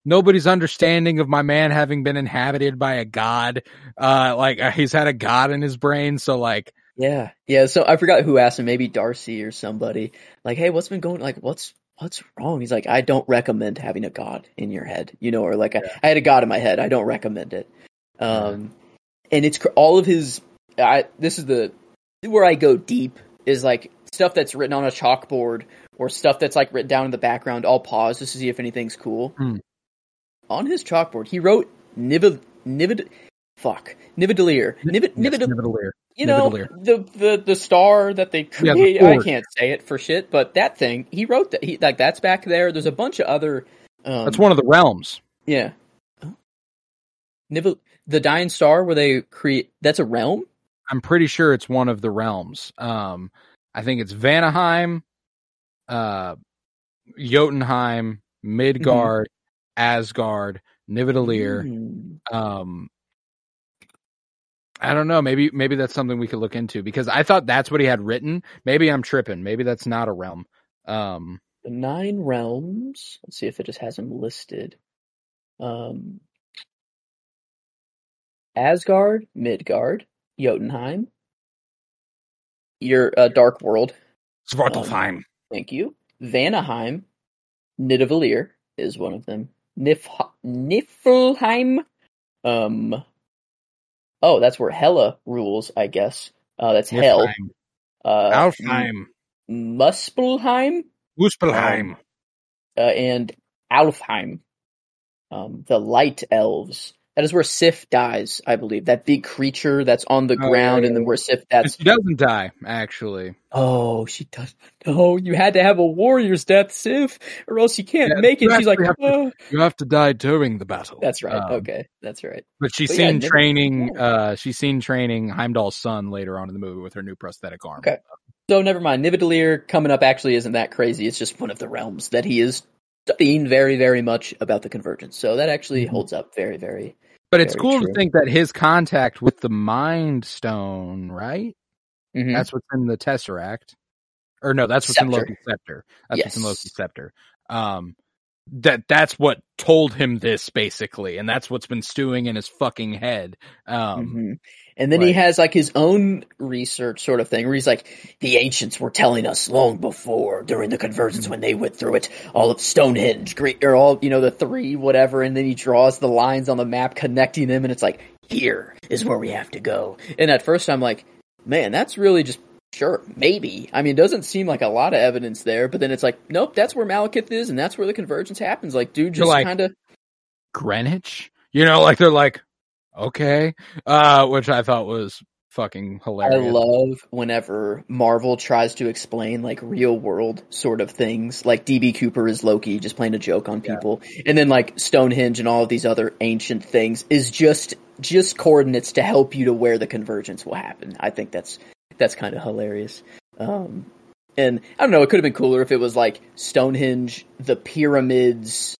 nobody's understanding of my man having been inhabited by a god. Uh, like uh, he's had a god in his brain. So like, Yeah, yeah. So I forgot who asked him, maybe Darcy or somebody. Like, hey, what's been going? Like, what's what's wrong? He's like, I don't recommend having a god in your head, you know, or like I, I had a god in my head. I don't recommend it. Um, and it's cr- all of his. I this is the where I go deep is like stuff that's written on a chalkboard or stuff that's like written down in the background. I'll pause just to see if anything's cool. Hmm. On his chalkboard, he wrote Nivid Nivid. Fuck Nividalier. Nivid yes, you know the the the star that they Yeah, the create. I can't say it for shit, but that thing he wrote that. He like that's back there. There's a bunch of other. Um, That's one of the realms. Yeah. Nivel, the Dying Star, where they create. That's a realm. I'm pretty sure it's one of the realms. Um, I think it's Vanaheim, uh, Jotunheim, Midgard, Asgard, Nivedalier. Hmm. Um, I don't know. Maybe maybe that's something we could look into because I thought that's what he had written. Maybe I'm tripping. Maybe that's not a realm. Um, The nine realms. Let's see if it just has them listed. Um, Asgard, Midgard, Jotunheim. Your uh, Dark World. Svartalfheim. Thank you. Vanaheim, Nidavellir is one of them. Nif Niflheim. Um. Oh, that's where Hela rules, I guess. Uh, that's hell. Niflheim. Uh, Alfheim. Muspelheim Muspelheim. uh, and Alfheim. Um, the Light Elves. That is where Sif dies, I believe. That big creature that's on the Oh, ground, yeah, and then where Sif. That's She doesn't die, actually. oh, she does. No, you had to have a warrior's death, Sif, or else you can't Yeah, make it. She's like, actually have "Oh." You have to die during the battle. that's right. Um, okay, that's right. But she's But seen Niv- training. Uh, she's seen training Heimdall's son later on in the movie with her new prosthetic arm. Okay. So never mind. Nividalier coming up actually isn't that crazy. It's just one of the realms that he is studying very, very much about the convergence. So that actually Mhm. holds up very, very. But it's Very cool true. to think that his contact with the Mind Stone, right? Mhm. That's what's in the Tesseract. Or no, that's what's in Scepter. Loki's scepter. That's what's in Loki's scepter. Um, that that's what told him this basically, and that's what's been stewing in his fucking head. Um, Mhm. And then he has like his own research sort of thing where he's like, the ancients were telling us long before during the convergence when they went through it, all of Stonehenge, Great, or all, you know, the three, whatever. And then he draws the lines on the map connecting them and it's like, here is where we have to go. And at first I'm like, man, that's really just, sure, maybe. I mean, it doesn't seem like a lot of evidence there, but then it's like, nope, that's where Malekith is and that's where the convergence happens. Like, dude, just like- kind of, Greenwich, you know, like they're like, okay, uh, which I thought was fucking hilarious. I love whenever Marvel tries to explain like real world sort of things, like DB Cooper is Loki just playing a joke on Yeah. people, and then like Stonehenge and all of these other ancient things is just just coordinates to help you to where the convergence will happen. I think that's that's kind of hilarious. Um, and I don't know, it could have been cooler if it was like Stonehenge, the pyramids,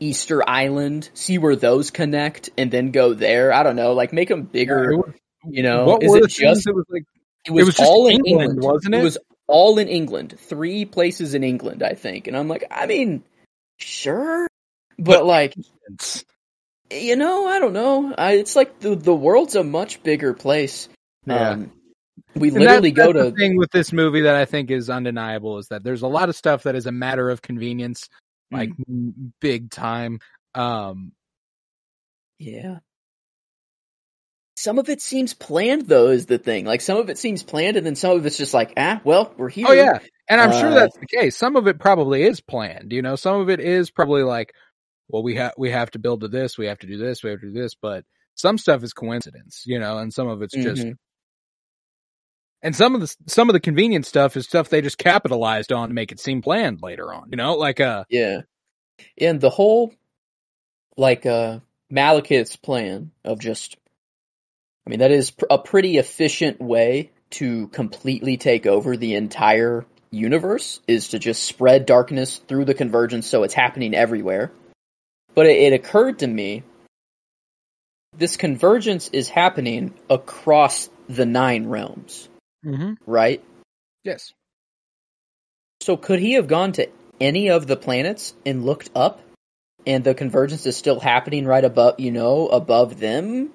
Easter Island, see where those connect, and then go there. I don't know, like make them bigger. Yeah, was- you know, what is it just that was like it was, was just all in England, England, wasn't it? It was all in England. Three places in England, I think. And I'm like, I mean, sure, but, like, you know, I don't know. I, it's like the the world's a much bigger place. Yeah. Um, we And literally that's- go that's to the thing with this movie that I think is undeniable is that there's a lot of stuff that is a matter of convenience, like Mm. m- big time. Um, yeah. Some of it seems planned, though, is the thing. Like some of it seems planned, and then some of it's just like, ah, well, we're here. oh yeah, and I'm sure Uh, that's the case. Some of it probably is planned. You know, some of it is probably like, well, we have we have to build to this, we have to do this, we have to do this, but some stuff is coincidence. You know, and some of it's just Mhm. And some of the some of the convenient stuff is stuff they just capitalized on to make it seem planned later on. You know, like uh, Yeah. And the whole like uh Malekith's plan of just I mean that is pr- a pretty efficient way to completely take over the entire universe is to just spread darkness through the convergence so it's happening everywhere. But it, it occurred to me this convergence is happening across the nine realms, mm-hmm. right? yes, So could he have gone to any of the planets and looked up and the convergence is still happening right above, you know, above them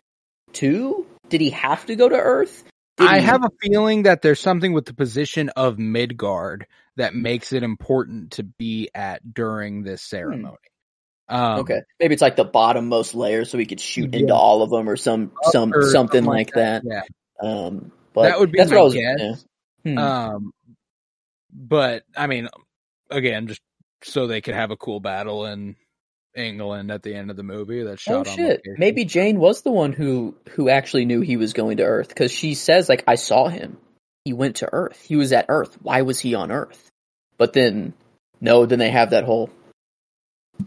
too? Did he have to go to Earth? Did I he- have a feeling that there's something with the position of Midgard that makes it important to be at during this ceremony. Um, Okay. Maybe it's like the bottommost layer so he could shoot into all of them or some some or something like that. Yeah. Um but That would be that's my what I was guess. yeah. Hmm. Um, but I mean, again, just so they could have a cool battle in England at the end of the movie that's Oh shot on shit! Maybe Jane was the one who who actually knew he was going to Earth because she says like I saw him. He went to Earth. He was at Earth. Why was he on Earth? But then no, then they have that whole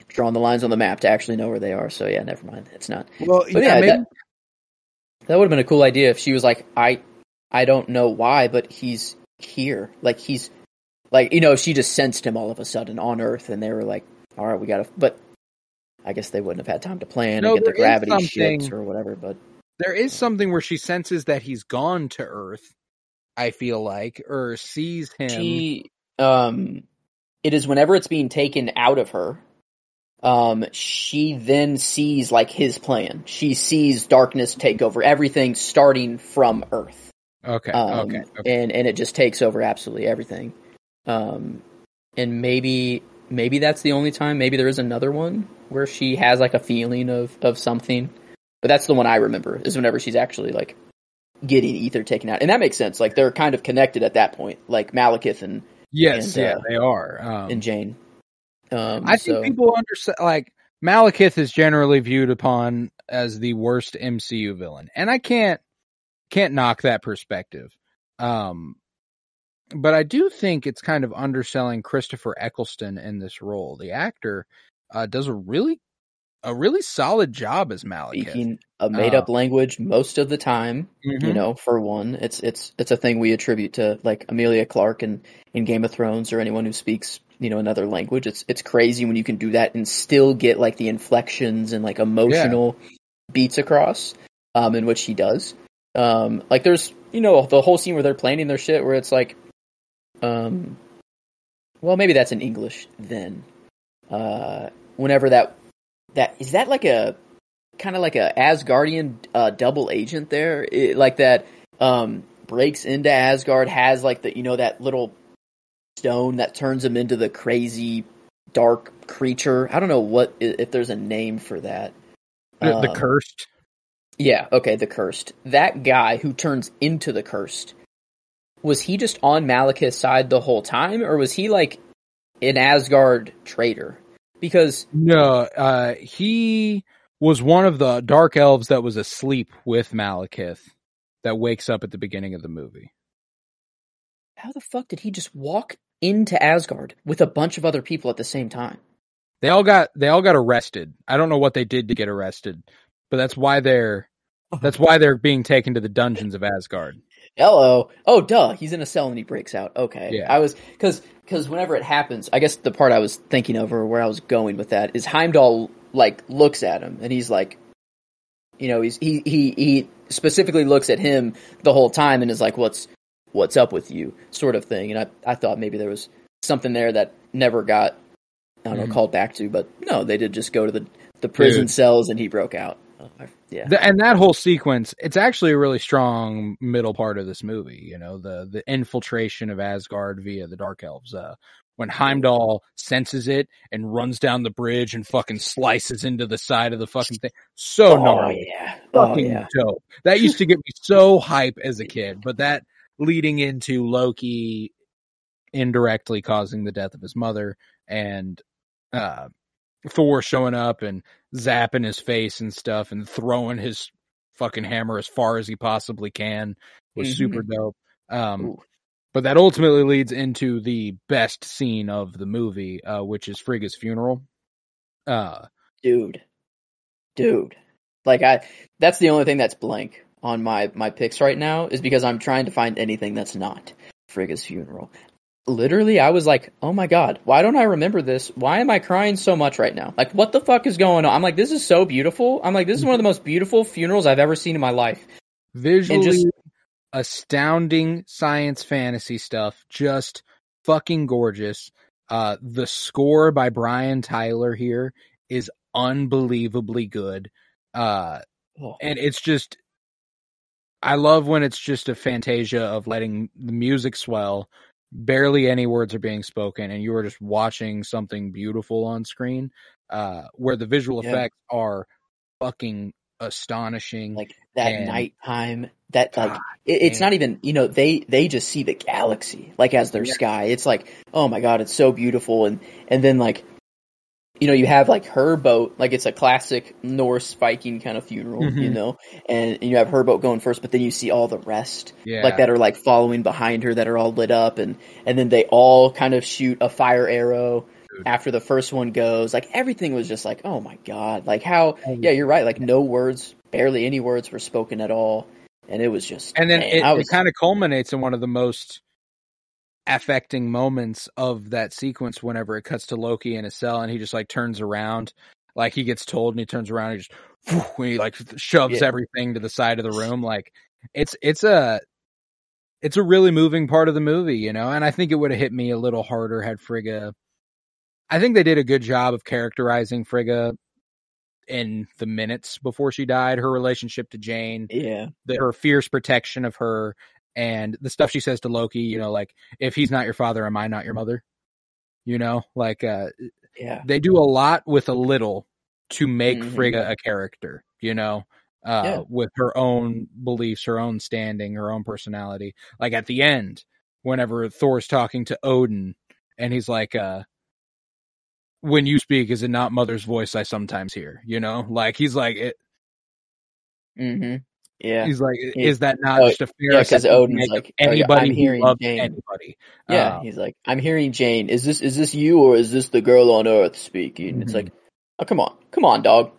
drawing the lines on the map to actually know where they are. So yeah, never mind. It's not. Well, But yeah, yeah, maybe, that, that would have been a cool idea if she was like I I don't know why, but he's here. Like he's like you know she just sensed him all of a sudden on Earth and they were like all right we gotta but. I guess they wouldn't have had time to plan No, and get the gravity ships or whatever, but there is something where she senses that he's gone to Earth. I feel like, or sees him. she um it is whenever it's being taken out of her um she then sees like his plan she sees darkness take over everything starting from earth okay, um, okay, okay. and and it just takes over absolutely everything um and maybe maybe that's the only time maybe there is another one where she has like a feeling of of something but that's the one i remember is whenever she's actually like getting Aether taken out and that makes sense like they're kind of connected at that point like malekith and Yes, and, yeah, uh, they are. Um, and Jane. Um, I think so- people understand. Like Malekith is generally viewed upon as the worst MCU villain, and I can't can't knock that perspective. Um, but I do think it's kind of underselling Christopher Eccleston in this role. The actor uh, does a really a really solid job as Malekith. speaking a made up language most of the time. You Mhm. know, for one, it's it's it's a thing we attribute to like Emilia Clarke and in Game of Thrones or anyone who speaks you know another language. It's it's crazy when you can do that and still get like the inflections and like emotional beats across. Um, in which he does. Um, like there's you know the whole scene where they're planning their shit where it's like, um, well maybe that's in English then. Uh, whenever that that is that like a kind of like a Asgardian uh, double agent there, it, like that um, breaks into Asgard has like the you know that little stone that turns him into the crazy dark creature. I don't know what if there's a name for that. the, the Um, cursed. Yeah, okay, the cursed. That guy who turns into the cursed. Was he just on Malekith's side the whole time, or was he like an Asgard traitor? Because No, uh, he was one of the dark elves that was asleep with Malekith that wakes up at the beginning of the movie. how the fuck did he just walk into Asgard with a bunch of other people at the same time? They all got they all got arrested. I don't know what they did to get arrested, but that's why they're That's why they're being taken to the dungeons of Asgard. Hello. Oh, duh. He's in a cell and he breaks out. Okay. Yeah. I was because because whenever it happens, I guess the part I was thinking over where I was going with that is Heimdall like looks at him and he's like, you know, he's he he he specifically looks at him the whole time and is like, "What's what's up with you?" sort of thing. And I I thought maybe there was something there that never got I don't know Mhm. called back to, but no, they did just go to the the prison Dude. cells and he broke out. Oh, I- yeah. The, and that whole sequence, it's actually a really strong middle part of this movie. You know, the the infiltration of Asgard via the Dark Elves. Uh, when Heimdall senses it and runs down the bridge and fucking slices into the side of the fucking thing, so oh gnarly, yeah. Oh fucking yeah. dope. That used to get me so hype as a kid. But that leading into Loki indirectly causing the death of his mother and uh, Thor showing up and zapping his face and stuff and throwing his fucking hammer as far as he possibly can was Mhm. super dope. Um, Ooh. but that ultimately leads into the best scene of the movie, uh, which is Frigga's funeral. Uh, dude dude like i that's the only thing that's blank on my my picks right now is because i'm trying to find anything that's not frigga's funeral literally i was like oh my god why don't i remember this? Why am i crying so much right now? Like what the fuck is going on? I'm like this is so beautiful. I'm like this is one of the most beautiful funerals i've ever seen in my life. Visually just- astounding science fantasy stuff just fucking gorgeous. Uh the score by brian tyler here is unbelievably good. Uh Oh, and it's just i love when it's just a fantasia of letting the music swell barely any words are being spoken and you are just watching something beautiful on screen uh where the visual Yeah. effects are fucking astonishing like that and- nighttime that like God it, it's damn. not even you know they they just see the galaxy like as their Yeah. sky it's like oh my god it's so beautiful and and then like you know you have like her boat like it's a classic norse viking kind of funeral you Mhm. know and, and you have her boat going first but then you see all the rest yeah like that are like following behind her that are all lit up and and then they all kind of shoot a fire arrow Dude. after the first one goes like everything was just like oh my god like how Oh, yeah you're right like no words barely any words were spoken at all and it was just and then man, it, it kind of culminates in one of the most affecting moments of that sequence whenever it cuts to Loki in his cell and he just like turns around. Like he gets told and he turns around and he just he like shoves Yeah. everything to the side of the room like it's it's a it's a really moving part of the movie you know? And I think it would have hit me a little harder had Frigga I think they did a good job of characterizing Frigga in the minutes before she died her relationship to Jane yeah. the, her fierce protection of her and the stuff she says to Loki, you know, like if he's not your father, am I not your mother? You know, like uh yeah they do a lot with a little to make Mhm. Frigga a character, you know, uh Yeah. with her own beliefs, her own standing, her own personality. Like at the end, whenever Thor's talking to Odin and he's like uh when you speak, is it not mother's voice I sometimes hear? You know, like he's like, it, mm-hmm yeah he's like, is that not oh, just a fair yeah, 'cause assessment to Odin's like, oh, yeah, anybody I'm hearing loves Jane. anybody? yeah Uh, he's like i'm hearing jane is this is this you or is this the girl on earth speaking it's Mhm. like oh come on come on dog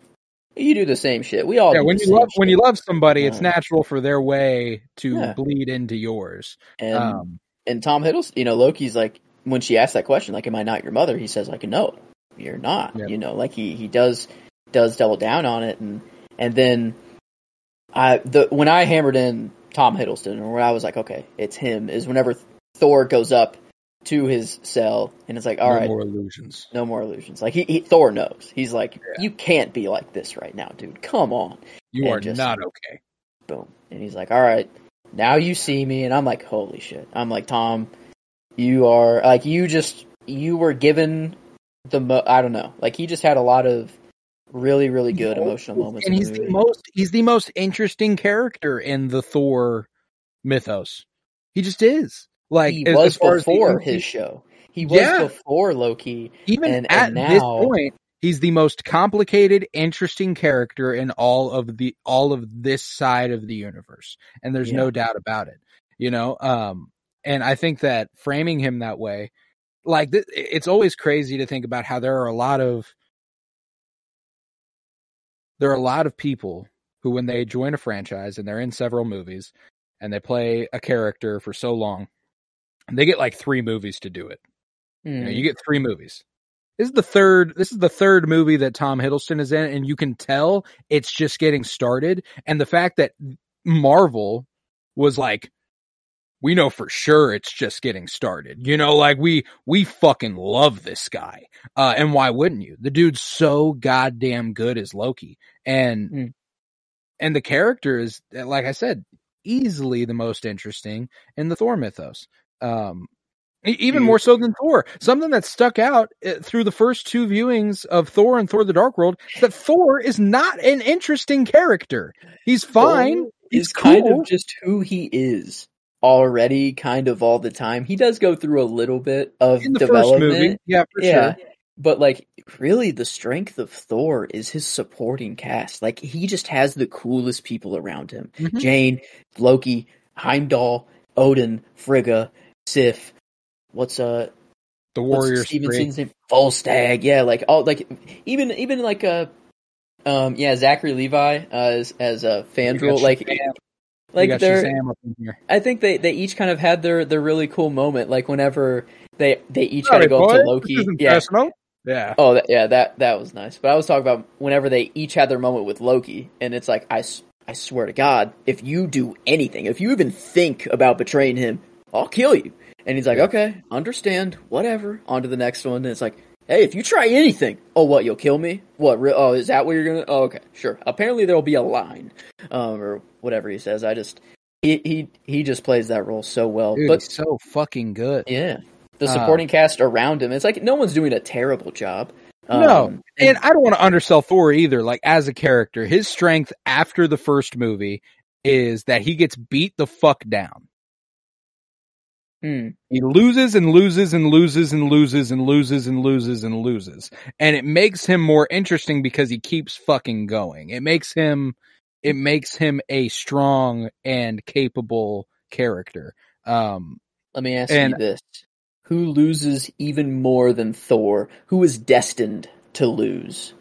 you do the same shit we all yeah, do when the you same love when you love somebody, it's natural for their way to Yeah. bleed into yours. and um, and Tom Hiddleston, you know, Loki's like when she asked that question, like, "Am I not your mother?" He says, like, "No, you're not." You know, like he he does does double down on it, and and then I the when I hammered in Tom Hiddleston, or when I was like, okay, it's him, is whenever Thor goes up to his cell, and it's like, all no right, more illusions. no more illusions. Like he, he Thor knows. He's like, you can't be like this right now, dude. Come on You and are just- not okay. boom. And he's like, all right, now you see me. And I'm like, holy shit. I'm like, Tom, you are, like, you just, you were given the, mo- I don't know. Like, he just had a lot of really, really good emotional moments. and he's the the most he's the most interesting character in the Thor mythos. He just is. Like he as, was as far as the before his show. He was Yeah. before Loki. even and- at and this point, he's the most complicated, interesting character in all of the all of this side of the universe, and there's no doubt about it. You know, um, and I think that framing him that way, like th- it's always crazy to think about how there are a lot of there are a lot of people who, when they join a franchise and they're in several movies and they play a character for so long, they get like three movies to do it. You, know, Hmm. you get three movies. This is the third. This is the third movie that Tom Hiddleston is in, and you can tell it's just getting started. And the fact that Marvel was like, we know for sure it's just getting started. You know, like we we fucking love this guy. Uh, and why wouldn't you? The dude's so goddamn good as Loki, and Mm. and the character is, like I said, easily the most interesting in the Thor mythos. Um, even more so than Thor. Something that stuck out uh, through the first two viewings of Thor and Thor: The Dark World that Thor is not an interesting character. He's fine. Thor He's is kind of just who he is already, kind of all the time. He does go through a little bit of in the first development, movie. Yeah, for yeah. sure. But like, really, the strength of Thor is his supporting cast. Like, he just has the coolest people around him: Mhm. Jane, Loki, Heimdall, Odin, Frigga, Sif. What's uh The three. Stevenson's name? Volstagg. Yeah, like all like even even like uh um yeah Zachary Levi uh, as as a got Fandral like like they're Shazam up in here. I think they they each kind of had their their really cool moment like whenever they they each Sorry, had to go boy, up to Loki yeah personal. Yeah. oh that, yeah that that was nice but I was talking about whenever they each had their moment with Loki and it's like I, I swear to God if you do anything if you even think about betraying him I'll kill you and he's like Yeah. okay understand whatever on to the next one and it's like Hey, if you try anything, oh, what, you'll kill me? What, re- oh, is that what you're gonna, oh, okay, sure. Apparently there'll be a line, um, or whatever he says. I just, he, he, he just plays that role so well. Dude, but, he's so fucking good. yeah, the Uh, supporting cast around him, it's like no one's doing a terrible job. No, Um, and I don't want to undersell Thor either. Like as a character, his strength after the first movie is that he gets beat the fuck down. Hmm, He loses and loses and loses and loses and loses and loses and loses. And it makes him more interesting because he keeps fucking going. It makes him it makes him a strong and capable character. Um let me ask And- you this. Who loses even more than Thor? Who is destined to lose?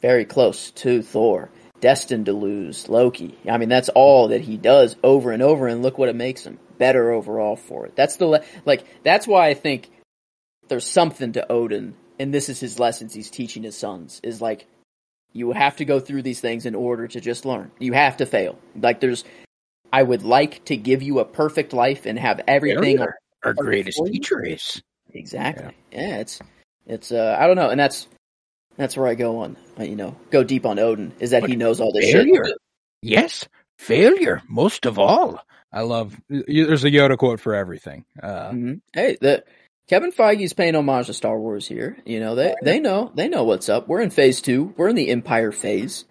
Very close to Thor. Destined to lose. Loki. I mean, that's all that he does over and over, and look what it makes him. Better overall for it. That's the, le- like, that's why I think there's something to Odin, and this is his lessons he's teaching his sons, is like, you have to go through these things in order to just learn. You have to fail. Like, there's, I would like to give you a perfect life and have everything. Failure. our greatest teacher is. Exactly. Yeah. it's it's uh I don't know, and that's that's where I go on. uh, You know, go deep on Odin is that he knows all this failure. shit. Yes, failure most of all. I love there's a Yoda quote for everything. Uh Mhm. Hey, the Kevin Feige's paying homage to Star Wars here. You know, they they know they know what's up. We're in phase two. We're in the Empire phase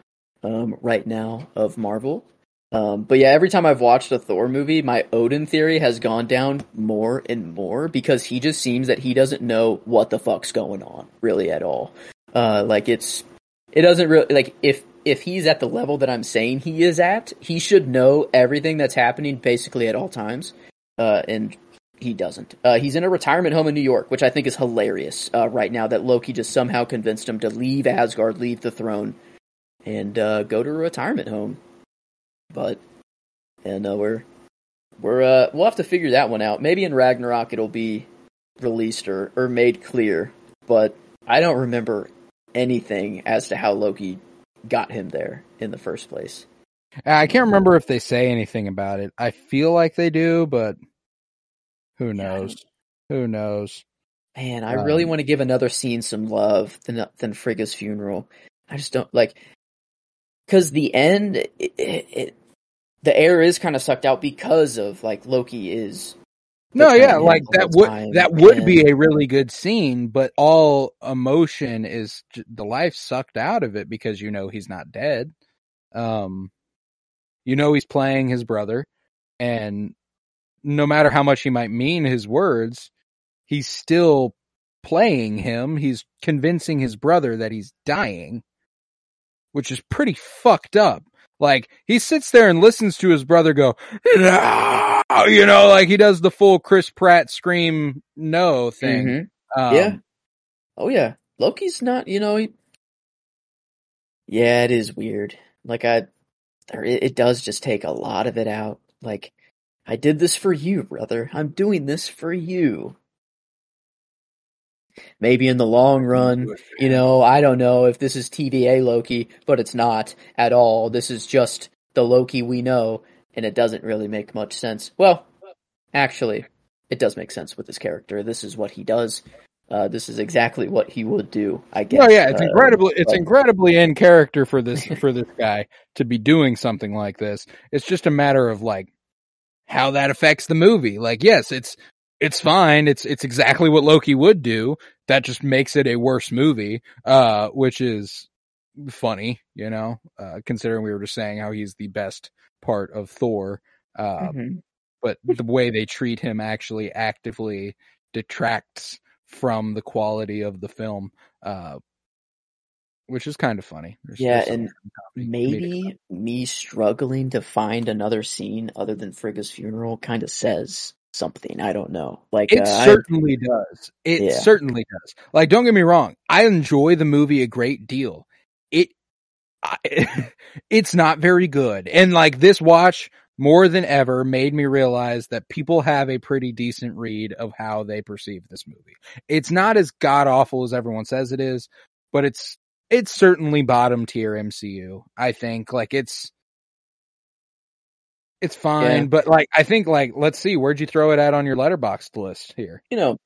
um, right now of Marvel. Um, but yeah, every time I've watched a Thor movie, my Odin theory has gone down more and more because he just seems that he doesn't know what the fuck's going on really at all. Uh, like it's, it doesn't really, like if, if he's at the level that I'm saying he is at, he should know everything that's happening basically at all times. Uh, and he doesn't. Uh, he's in a retirement home in New York, which I think is hilarious, uh, right now that Loki just somehow convinced him to leave Asgard, leave the throne, and, uh, go to a retirement home but and uh, we're we're uh, we'll have to figure that one out. Maybe in Ragnarok it'll be released or or made clear, but I don't remember anything as to how Loki got him there in the first place. I can't remember if they say anything about it. I feel like they do, but who Yeah, knows? Who knows? Man, I really Um, want to give another scene some love than than Frigga's funeral. I just don't like because the end, it, it, it, the air is kind of sucked out because of like Loki is. No, yeah, like that would time, that would and- be a really good scene, but all emotion is j- the life sucked out of it because you know he's not dead. Um, you know he's playing his brother, and no matter how much he might mean his words, he's still playing him. He's convincing his brother that he's dying, which is pretty fucked up. Like he sits there and listens to his brother go, "No," you know, like he does the full Chris Pratt scream no thing. Mhm. Um, Yeah. Oh yeah. Loki's not, you know, he Yeah, it is weird. Like I, it does just take a lot of it out. Like I did this for you, brother. I'm doing this for you. Maybe in the long run, you know, I don't know if this is TVA Loki, but it's not at all. This is just the Loki we know, and it doesn't really make much sense. Well, actually, it does make sense with this character. This is what he does. Uh, this is exactly what he would do. I guess. Oh yeah, it's Uh, incredibly it's but- incredibly in character for this for this guy to be doing something like this. It's just a matter of like how that affects the movie. Like yes, it's it's fine. It's it's exactly what Loki would do. That just makes it a worse movie, uh, which is funny, you know, uh, considering we were just saying how he's the best part of Thor. Uh, Mhm. but the way they treat him actually actively detracts from the quality of the film, uh, which is kind of funny. There's- Yeah, there's and maybe me struggling to find another scene other than Frigga's funeral kind of says something. I don't know. Like It uh, I- certainly does. It Yeah. certainly does. Like, don't get me wrong. I enjoy the movie a great deal. I, it's not very good. And like this watch more than ever made me realize that people have a pretty decent read of how they perceive this movie. It's not as god awful as everyone says it is, but it's, it's certainly bottom tier MCU. I think like it's, it's fine, Yeah. but like I think like let's see, where'd you throw it at on your Letterboxd list here? you know,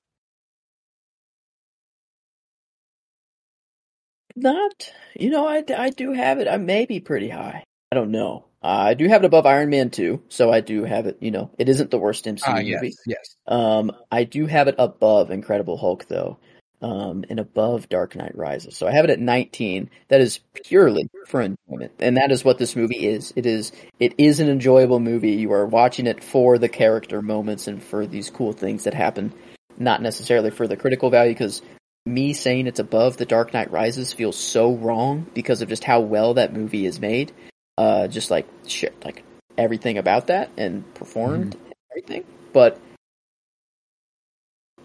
not, you know, I, I do have it. I may be pretty high. I don't know. Uh, I do have it above Iron Man 2, so I do have it, you know, it isn't the worst MCU Ah, movie. yes, yes. Um, I do have it above Incredible Hulk though, um, and above Dark Knight Rises. So I have it at 19. That is purely for enjoyment, and that is what this movie is. It is it is an enjoyable movie. You are watching it for the character moments and for these cool things that happen, not necessarily for the critical value. Because me saying it's above The Dark Knight Rises feels so wrong because of just how well that movie is made. Uh, just like shit, like everything about that and performed and everything, but.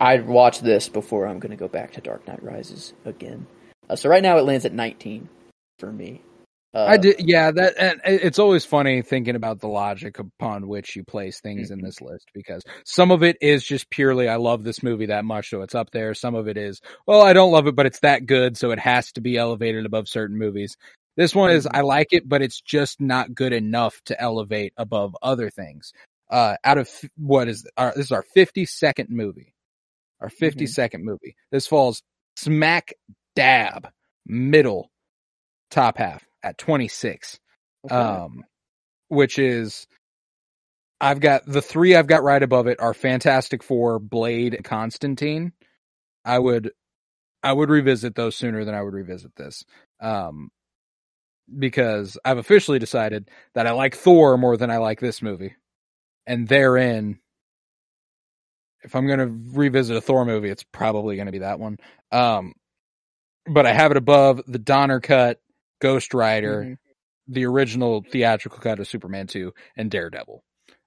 I'd watch this before I'm going to go back to Dark Knight Rises again. Uh, so right now it lands at 19 for me. Uh, I did, yeah. That and it's always funny thinking about the logic upon which you place things in Mhm. this list because some of it is just purely I love this movie that much, so it's up there. Some of it is well, I don't love it, but it's that good, so it has to be elevated above certain movies. This one is Mhm. I like it, but it's just not good enough to elevate above other things. Uh, out of what is our, this is our 52nd movie, our 52nd movie. This falls smack dab middle top half at 26 okay. um which is I've got the three I've got right above it are Fantastic Four, Blade, and Constantine. I would I would revisit those sooner than I would revisit this. Um because I've officially decided that I like Thor more than I like this movie. And therein if I'm going to revisit a Thor movie, it's probably going to be that one. Um but I have it above the Donner cut, Ghost Rider, Mhm. the original theatrical cut of Superman 2 and Daredevil.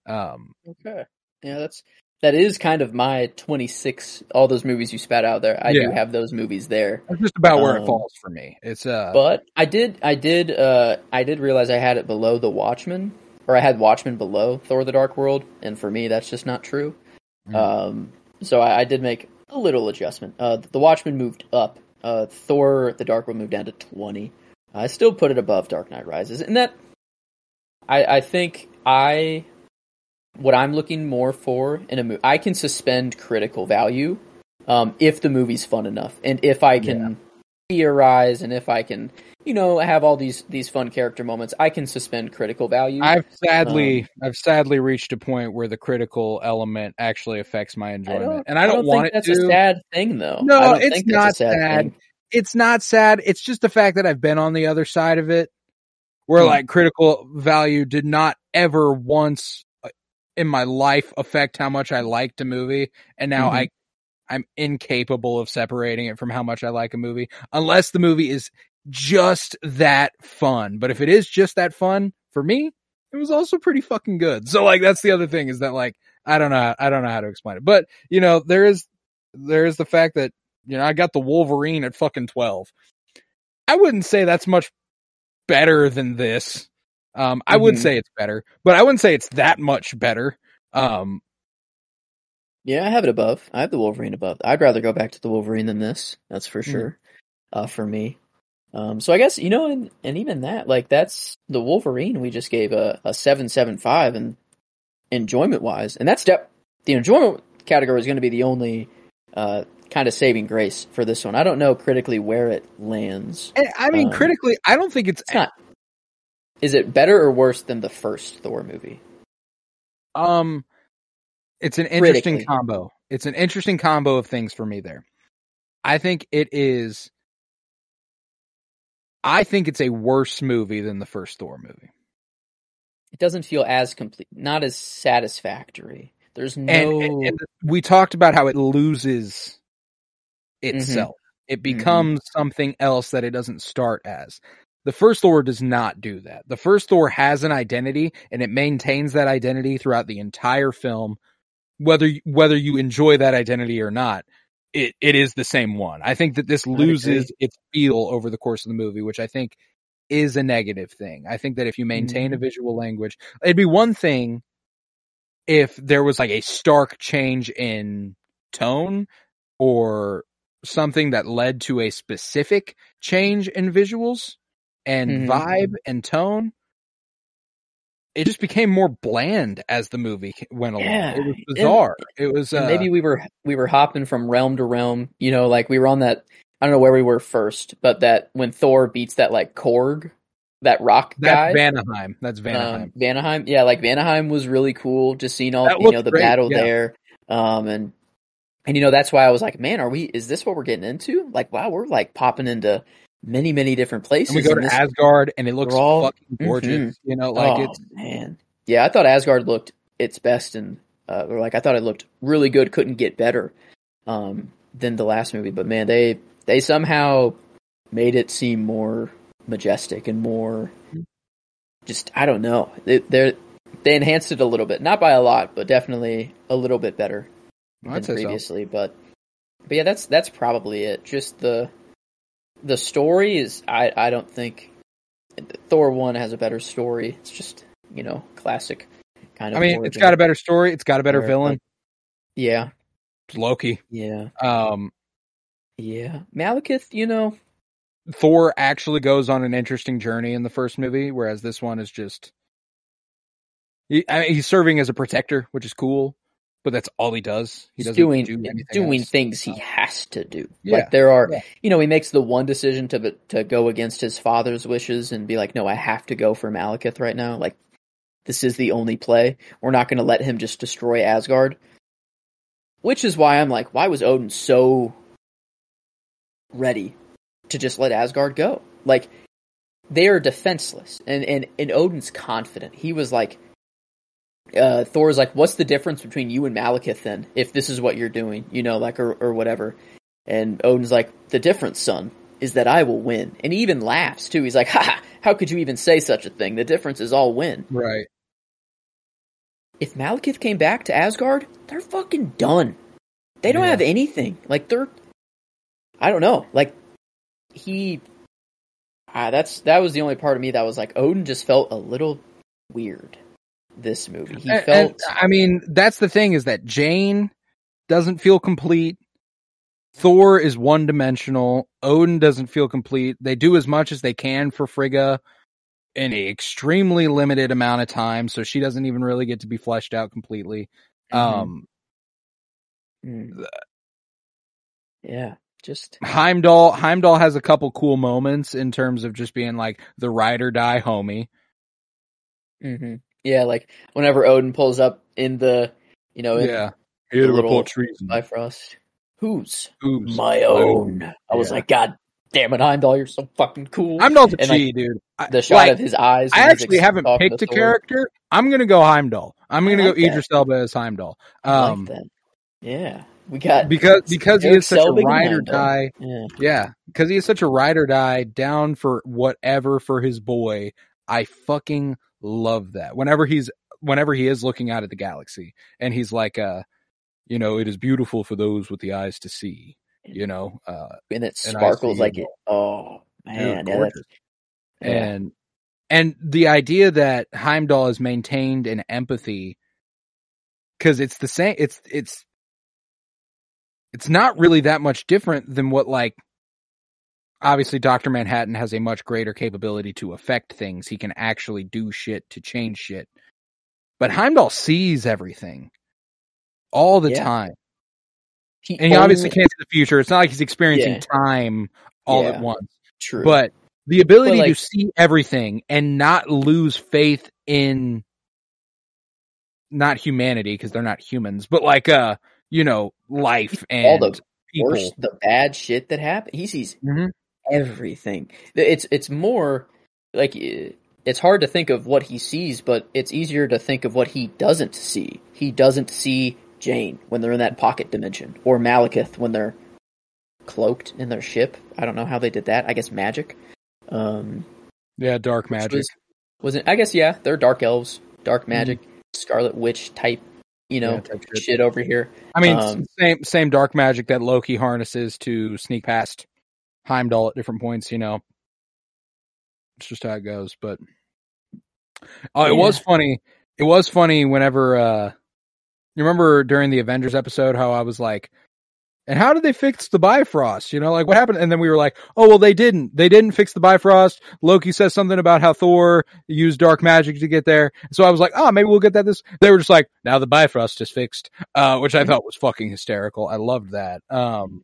Um, Okay. Yeah, that's that is kind of my 26 all those movies you spat out there. I do have those movies there. that's just about where it Um, falls for me. It's uh, But I did I did uh I did realize I had it below The Watchmen or I had Watchmen below Thor the Dark World and for me that's just not true. Mm. Um so I, I did make a little adjustment. Uh The Watchmen moved up. Uh Thor the Dark World moved down to 20. I still put it above Dark Knight Rises. And that I I think I what I'm looking more for in a movie I can suspend critical value um if the movie's fun enough and if I can theorize and if I can you know have all these these fun character moments I can suspend critical value. I've sadly, um, I've sadly reached a point where the critical element actually affects my I enjoyment, don't, and I don't, want think it that's to. a sad thing though. No, I don't it's not sad, sad. It's not sad. It's just the fact that I've been on the other side of it, where like critical value did not ever once uh, in my life affect how much I liked a movie, and now Mhm. I. I'm incapable of separating it from how much I like a movie unless the movie is just that fun. But if it is just that fun, for me, it was also pretty fucking good. So like that's the other thing is that like I don't know I don't know how to explain it. But you know, there is there is the fact that you know I got the Wolverine at fucking 12. I wouldn't say that's much better than this. Um, I would Mhm. say it's better, but I wouldn't say it's that much better. Um, Yeah, I have it above. I have the Wolverine above. I'd rather go back to the Wolverine than this. That's for Mhm. sure. Uh, for me. Um, so I guess you know, and, and even that, like that's the Wolverine. We just gave a a seven seven five, and enjoyment wise, and that's de- the enjoyment category is going to be the only uh, kind of saving grace for this one. I don't know critically where it lands. and I mean, Um, critically, I don't think it's, It's not. Is it better or worse than the first Thor movie? um, it's an interesting Critically. combo. It's an interesting combo of things for me there. I think it is. I think it's a worse movie than the first Thor movie. It doesn't feel as complete, not as satisfactory. There's no. and, and- and we talked about how it loses itself. It becomes something else that it doesn't start as. The first Thor does not do that. The first Thor has an identity and it maintains that identity throughout the entire film. Whether whether you enjoy that identity or not, it, it is the same one. I think that this loses its feel over the course of the movie, which I think is a negative thing. I think that if you maintain a visual language, it'd be one thing if there was like a stark change in tone or something that led to a specific change in visuals and Mhm. vibe and tone. It just became more bland as the movie went along. Yeah, It was and- bizarre. it was uh, maybe we were we were hopping from realm to realm. You know, like we were on that. I don't know where we were first, but that when Thor beats that like Korg, that rock that's guy, Vanaheim. That's Vanaheim. Um, Vanaheim, yeah, like Vanaheim was really cool. Just seeing all That you know the great, battle yeah. there, um, and and you know that's why I was like, man, are we? Is this what we're getting into? Like, wow, we're like popping into many many different places. and we go to this- Asgard and it looks all- fucking gorgeous. You know, like oh it's man, yeah, I thought Asgard looked its best, and uh, or like I thought it looked really good. Couldn't get better um, than the last movie, but man, they they somehow made it seem more majestic and more just I don't know. They they enhanced it a little bit, not by a lot, but definitely a little bit better I'd than say so. previously. But but yeah, that's that's probably it. Just the the story is I I don't think Thor one has a better story. It's just you know classic kind of. I mean, it's got a better story. It's got a better Where, villain. like, yeah, It's Loki. yeah, Um, yeah. Malekith, you know, Thor actually goes on an interesting journey in the first movie, whereas this one is just he, I mean, he's serving as a protector, which is cool, but that's all he does. He he's doesn't doing do anything doing else. things he has to do. Yeah, Like there are, yeah. you know, he makes the one decision to to go against his father's wishes and be like, no, I have to go for Malekith right now. Like this is the only play. We're not going to let him just destroy Asgard. Which is why I'm like, why was Odin so ready to just let Asgard go? Like they are defenseless, and and and Odin's confident. He was like, uh, Thor's like, what's the difference between you and Malekith then? If this is what you're doing, you know, like or or whatever. And Odin's like, the difference, son, is that I will win. And he even laughs too. He's like, ha, how could you even say such a thing? The difference is I'll win. right. If Malekith came back to Asgard, they're fucking done. They don't Yeah. have anything. Like they're, I don't know. Like he, ah, that's that was the only part of me that was like Odin just felt a little weird. This movie, he felt. and, I mean, that's the thing is that Jane doesn't feel complete. Thor is one dimensional. Odin doesn't feel complete. They do as much as they can for Frigga in an extremely limited amount of time, so she doesn't even really get to be fleshed out completely. Mhm. Um, Mm. yeah, just Heimdall Heimdall has a couple cool moments in terms of just being like the ride or die homie. hmm yeah, like whenever Odin pulls up in the, you know, in yeah. Here to report treason. Bifrost, who's Who's my own? I was Yeah. like, God damn it, Heimdall, you're so fucking cool. Heimdall's a And, like, G, dude. I- the shot like, of his eyes. I actually haven't picked a character. I'm gonna go Heimdall. I'm gonna like go that. Idris Elba as Heimdall. Um, like that. Yeah, we got because because he is such a Selvig and ride or die. Yeah, Yeah, because he is such a ride or die down for whatever for his boy. I fucking love that. Whenever he's whenever he is looking out at the galaxy and he's like, uh, you know, it is beautiful for those with the eyes to see. You know, uh, and it sparkles see like it. Oh man, yeah. Yeah. and and the idea that Heimdall has maintained an empathy because it's the same it's it's it's not really that much different than what like obviously Dr. Manhattan has a much greater capability to affect things. He can actually do shit to change shit. But Heimdall sees everything all the Yeah. time. He And he obviously can't see the future. It's not like he's experiencing Yeah. time all Yeah. at once. True. But the ability But, to see everything and not lose faith in not humanity because they're not humans, but like uh, you know, life and all the people. worst, the bad shit that happened. He sees Mhm. Everything. It's it's more like it's hard to think of what he sees, but it's easier to think of what he doesn't see. He doesn't see Jane when they're in that pocket dimension, or Malekith when they're cloaked in their ship. I don't know how they did that. I guess magic. Um, Yeah, dark magic. was, was it? I guess yeah, they're dark elves, dark Mm-hmm. magic, Scarlet Witch type. You know, Yeah, shit over here. I mean, um, same same dark magic that Loki harnesses to sneak past Heimdall at different points. You know, it's just how it goes. But oh, it was funny. It was funny whenever uh you remember during the Avengers episode how I was like, and how did they fix the Bifrost? You know, like what happened? And then we were like, oh well, they didn't. They didn't fix the Bifrost. Loki says something about how Thor used dark magic to get there. So I was like, oh, maybe we'll get that. This they were just like, now the Bifrost is fixed, uh, which I thought was fucking hysterical. I loved that. Um,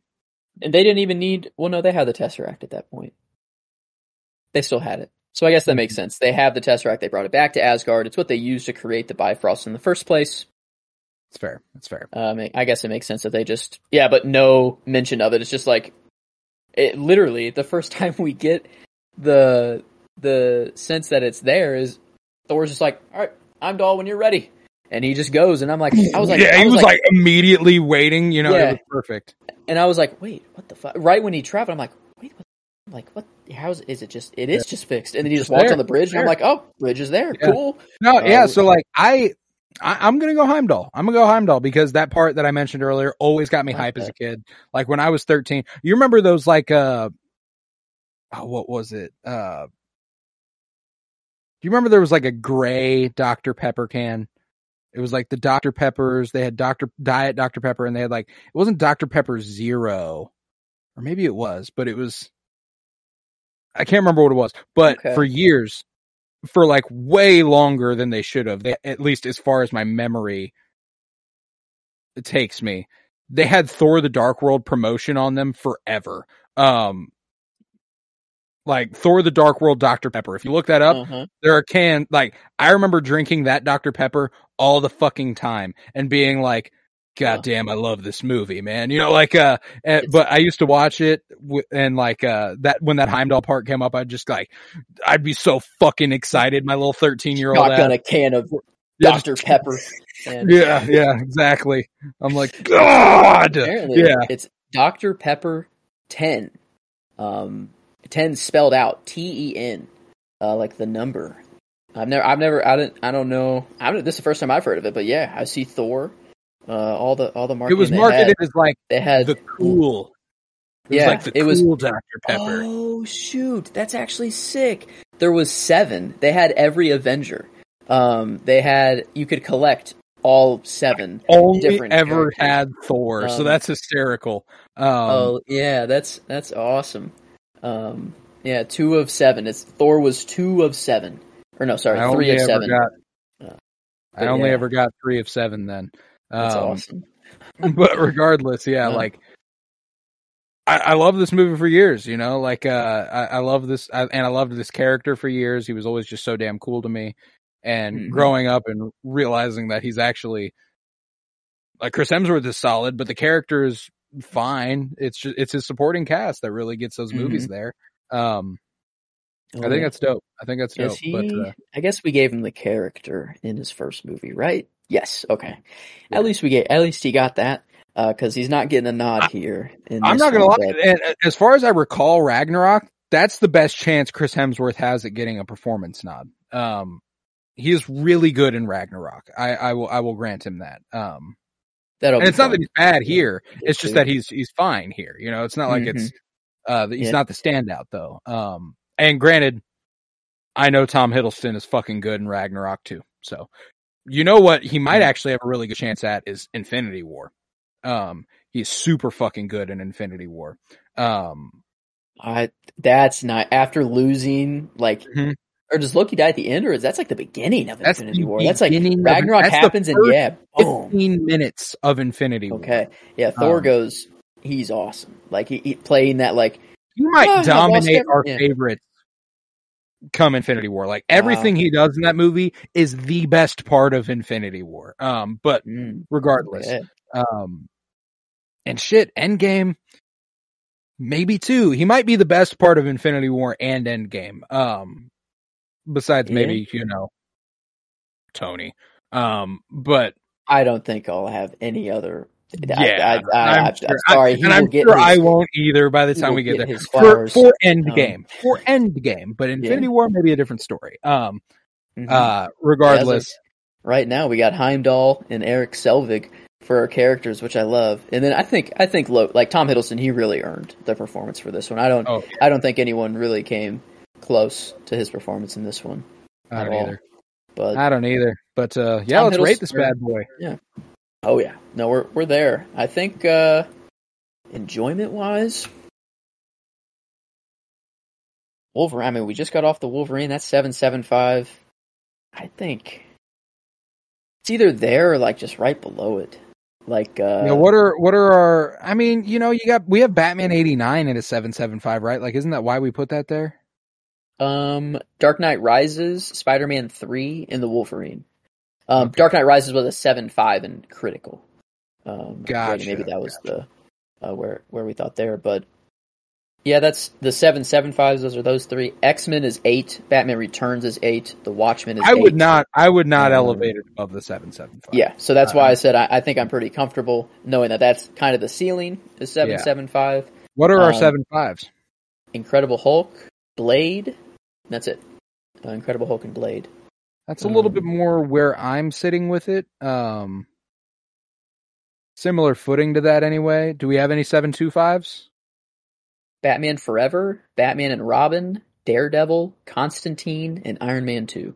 And they didn't even need. Well, no, they had the Tesseract at that point. They still had it, so I guess that makes sense. They have the Tesseract. They brought it back to Asgard. It's what they used to create the Bifrost in the first place. it's fair. It's fair. Um, I guess it makes sense that they just yeah, but no mention of it. It's just like it literally the first time we get the the sense that it's there is Thor's just like, all right, Heimdall when you're ready, and he just goes, and I'm like, I was like, yeah, I he was like, immediately waiting. You know, Yeah. it was perfect. And I was like, wait, what the fuck? Right when he traveled, I'm like, wait, what? I'm like, what? How's is it just? It is just fixed, and then he Just walks there. on the bridge, and I'm like, oh, bridge is there, Yeah. cool. No, yeah. Uh, So like, I, I, I'm gonna go Heimdall. I'm gonna go Heimdall because that part that I mentioned earlier always got me Like hype as a kid. Like when I was 13. You remember those like, uh, oh, what was it? Uh, do you remember there was like a gray Dr Pepper can? It was like the Dr Peppers. They had Dr Diet Dr Pepper, and they had like it wasn't Dr Pepper Zero, or maybe it was, but it was. I can't remember what it was, but Okay. for years, for like way longer than they should have. They, at least as far as my memory takes me. They had Thor the Dark World promotion on them forever. Um like Thor the Dark World Dr. Pepper. If you look that up, Uh-huh. there are can like I remember drinking that Dr. Pepper all the fucking time and being like God Huh. damn, I love this movie, man. You know, like, uh, and, but I used to watch it w- and like, uh, that, when that Heimdall part came up, I'd just like, I'd be so fucking excited. My little 13 year old. Shotgun a can of Yeah, Dr Pepper. And Yeah, yeah, exactly. I'm like, God. Apparently, Yeah. it's Dr. Pepper 10. Um, 10 spelled out T E N, uh, like the number. I've never, I've never, I don't, I don't know. I don't, this is the first time I've heard of it, but yeah, I see Thor. Uh, all the, all the It was marketed had, as like they had the cool. It was Yeah, like the it was- cool Dr. Pepper. Oh shoot, that's actually sick. There was seven. They had every Avenger. Um, they had you could collect all seven. Only different ever characters. had Thor, so Um, that's hysterical. Um, oh yeah, that's that's awesome. Um, yeah, two of seven. It's Thor was two of seven, or no, sorry, I three of seven. got. Uh, I only yeah. ever got three of seven then. That's Um, awesome. but regardless, yeah, Yeah. like I, I love this movie for years. You know, like uh, I, I love this, I, and I loved this character for years. He was always just so damn cool to me. And Mhm. growing up and realizing that he's actually like Chris Hemsworth is solid, but the character is fine. It's just it's his supporting cast that really gets those movies there. Um, I think that's dope. I think that's dope. He? But uh, I guess we gave him the character in his first movie, right? Yes. Okay. Yeah. At least we get. At least he got that Uh because he's not getting a nod here. In I'm not gonna lie. And uh, as far as I recall, Ragnarok, that's the best chance Chris Hemsworth has at getting a performance nod. Um, he is really good in Ragnarok. I, I will, I will grant him that. Um, That'll and be it's not that he's bad here. Yeah, It's just that he's, he's fine here. You know, it's not like it's, uh, he's Yeah. not the standout though. Um, and granted, I know Tom Hiddleston is fucking good in Ragnarok too. So, you know what he might Mm-hmm. actually have a really good chance at is Infinity War. Um, he's super fucking good in Infinity War. Um, I that's not after losing like Mhm. Or does Loki die at the end or is that's like the beginning of That's Infinity War? That's like of- Ragnarok that's happens and yeah, boom. 15 minutes of Infinity War. Okay. Yeah, Thor Um, goes he's awesome. Like he, he playing that like you might Oh, dominate our yeah. favorites come Infinity War. Like everything he does in that movie is the best part of Infinity War. Um, but mm, regardless, um, and shit, Endgame, maybe too. He might be the best part of Infinity War and Endgame. Um, besides Yeah. maybe you know Tony. Um, but I don't think I'll have any other I, yeah, I, I, I'm am sure- sorry. I- and I'm get sure his, I won't either by the time we get get there his for for Endgame for Endgame. But Infinity Yeah. War maybe a different story. Um, Mhm. uh, regardless. right now we got Heimdall and Eric Selvig for our characters, which I love. And then I think I think Lo- like Tom Hiddleston, he really earned the performance for this one. I don't Oh, I don't think anyone really came close to his performance in this one. I don't either. But I don't either. But uh, yeah, Tom let's rate this bad boy. Yeah. Oh yeah, no, we're we're there. I think uh enjoyment wise. Wolverine. I mean, we just got off the Wolverine. That's seven seven five. I think it's either there or like just right below it. Like uh, yeah, what are what are our? I mean, you know, you got we have Batman eighty nine at a seven seven five, right? Like, isn't that why we put that there? Um, Dark Knight Rises, Spider Man Three, and the Wolverine. Um, Okay. Dark Knight Rises was a seven five in critical. Um, Gotcha, Maybe that was the uh, where where we thought there, but yeah, that's the seven seven fives. Those are those three. X Men is eight. Batman Returns is eight. The Watchmen is. I would eight. not. I would not Um, elevate it above the seven seven five. Yeah, so that's why Uh, I said I, I think I'm pretty comfortable knowing that that's kind of the ceiling is seven Yeah. seven five. What are our Um, seven fives? Incredible Hulk, Blade. That's it. Uh, Incredible Hulk and Blade. That's a little um, bit more where I'm sitting with it. Um, similar footing to that anyway. Do we have any seven two fives? Batman Forever, Batman and Robin, Daredevil, Constantine, and Iron Man 2.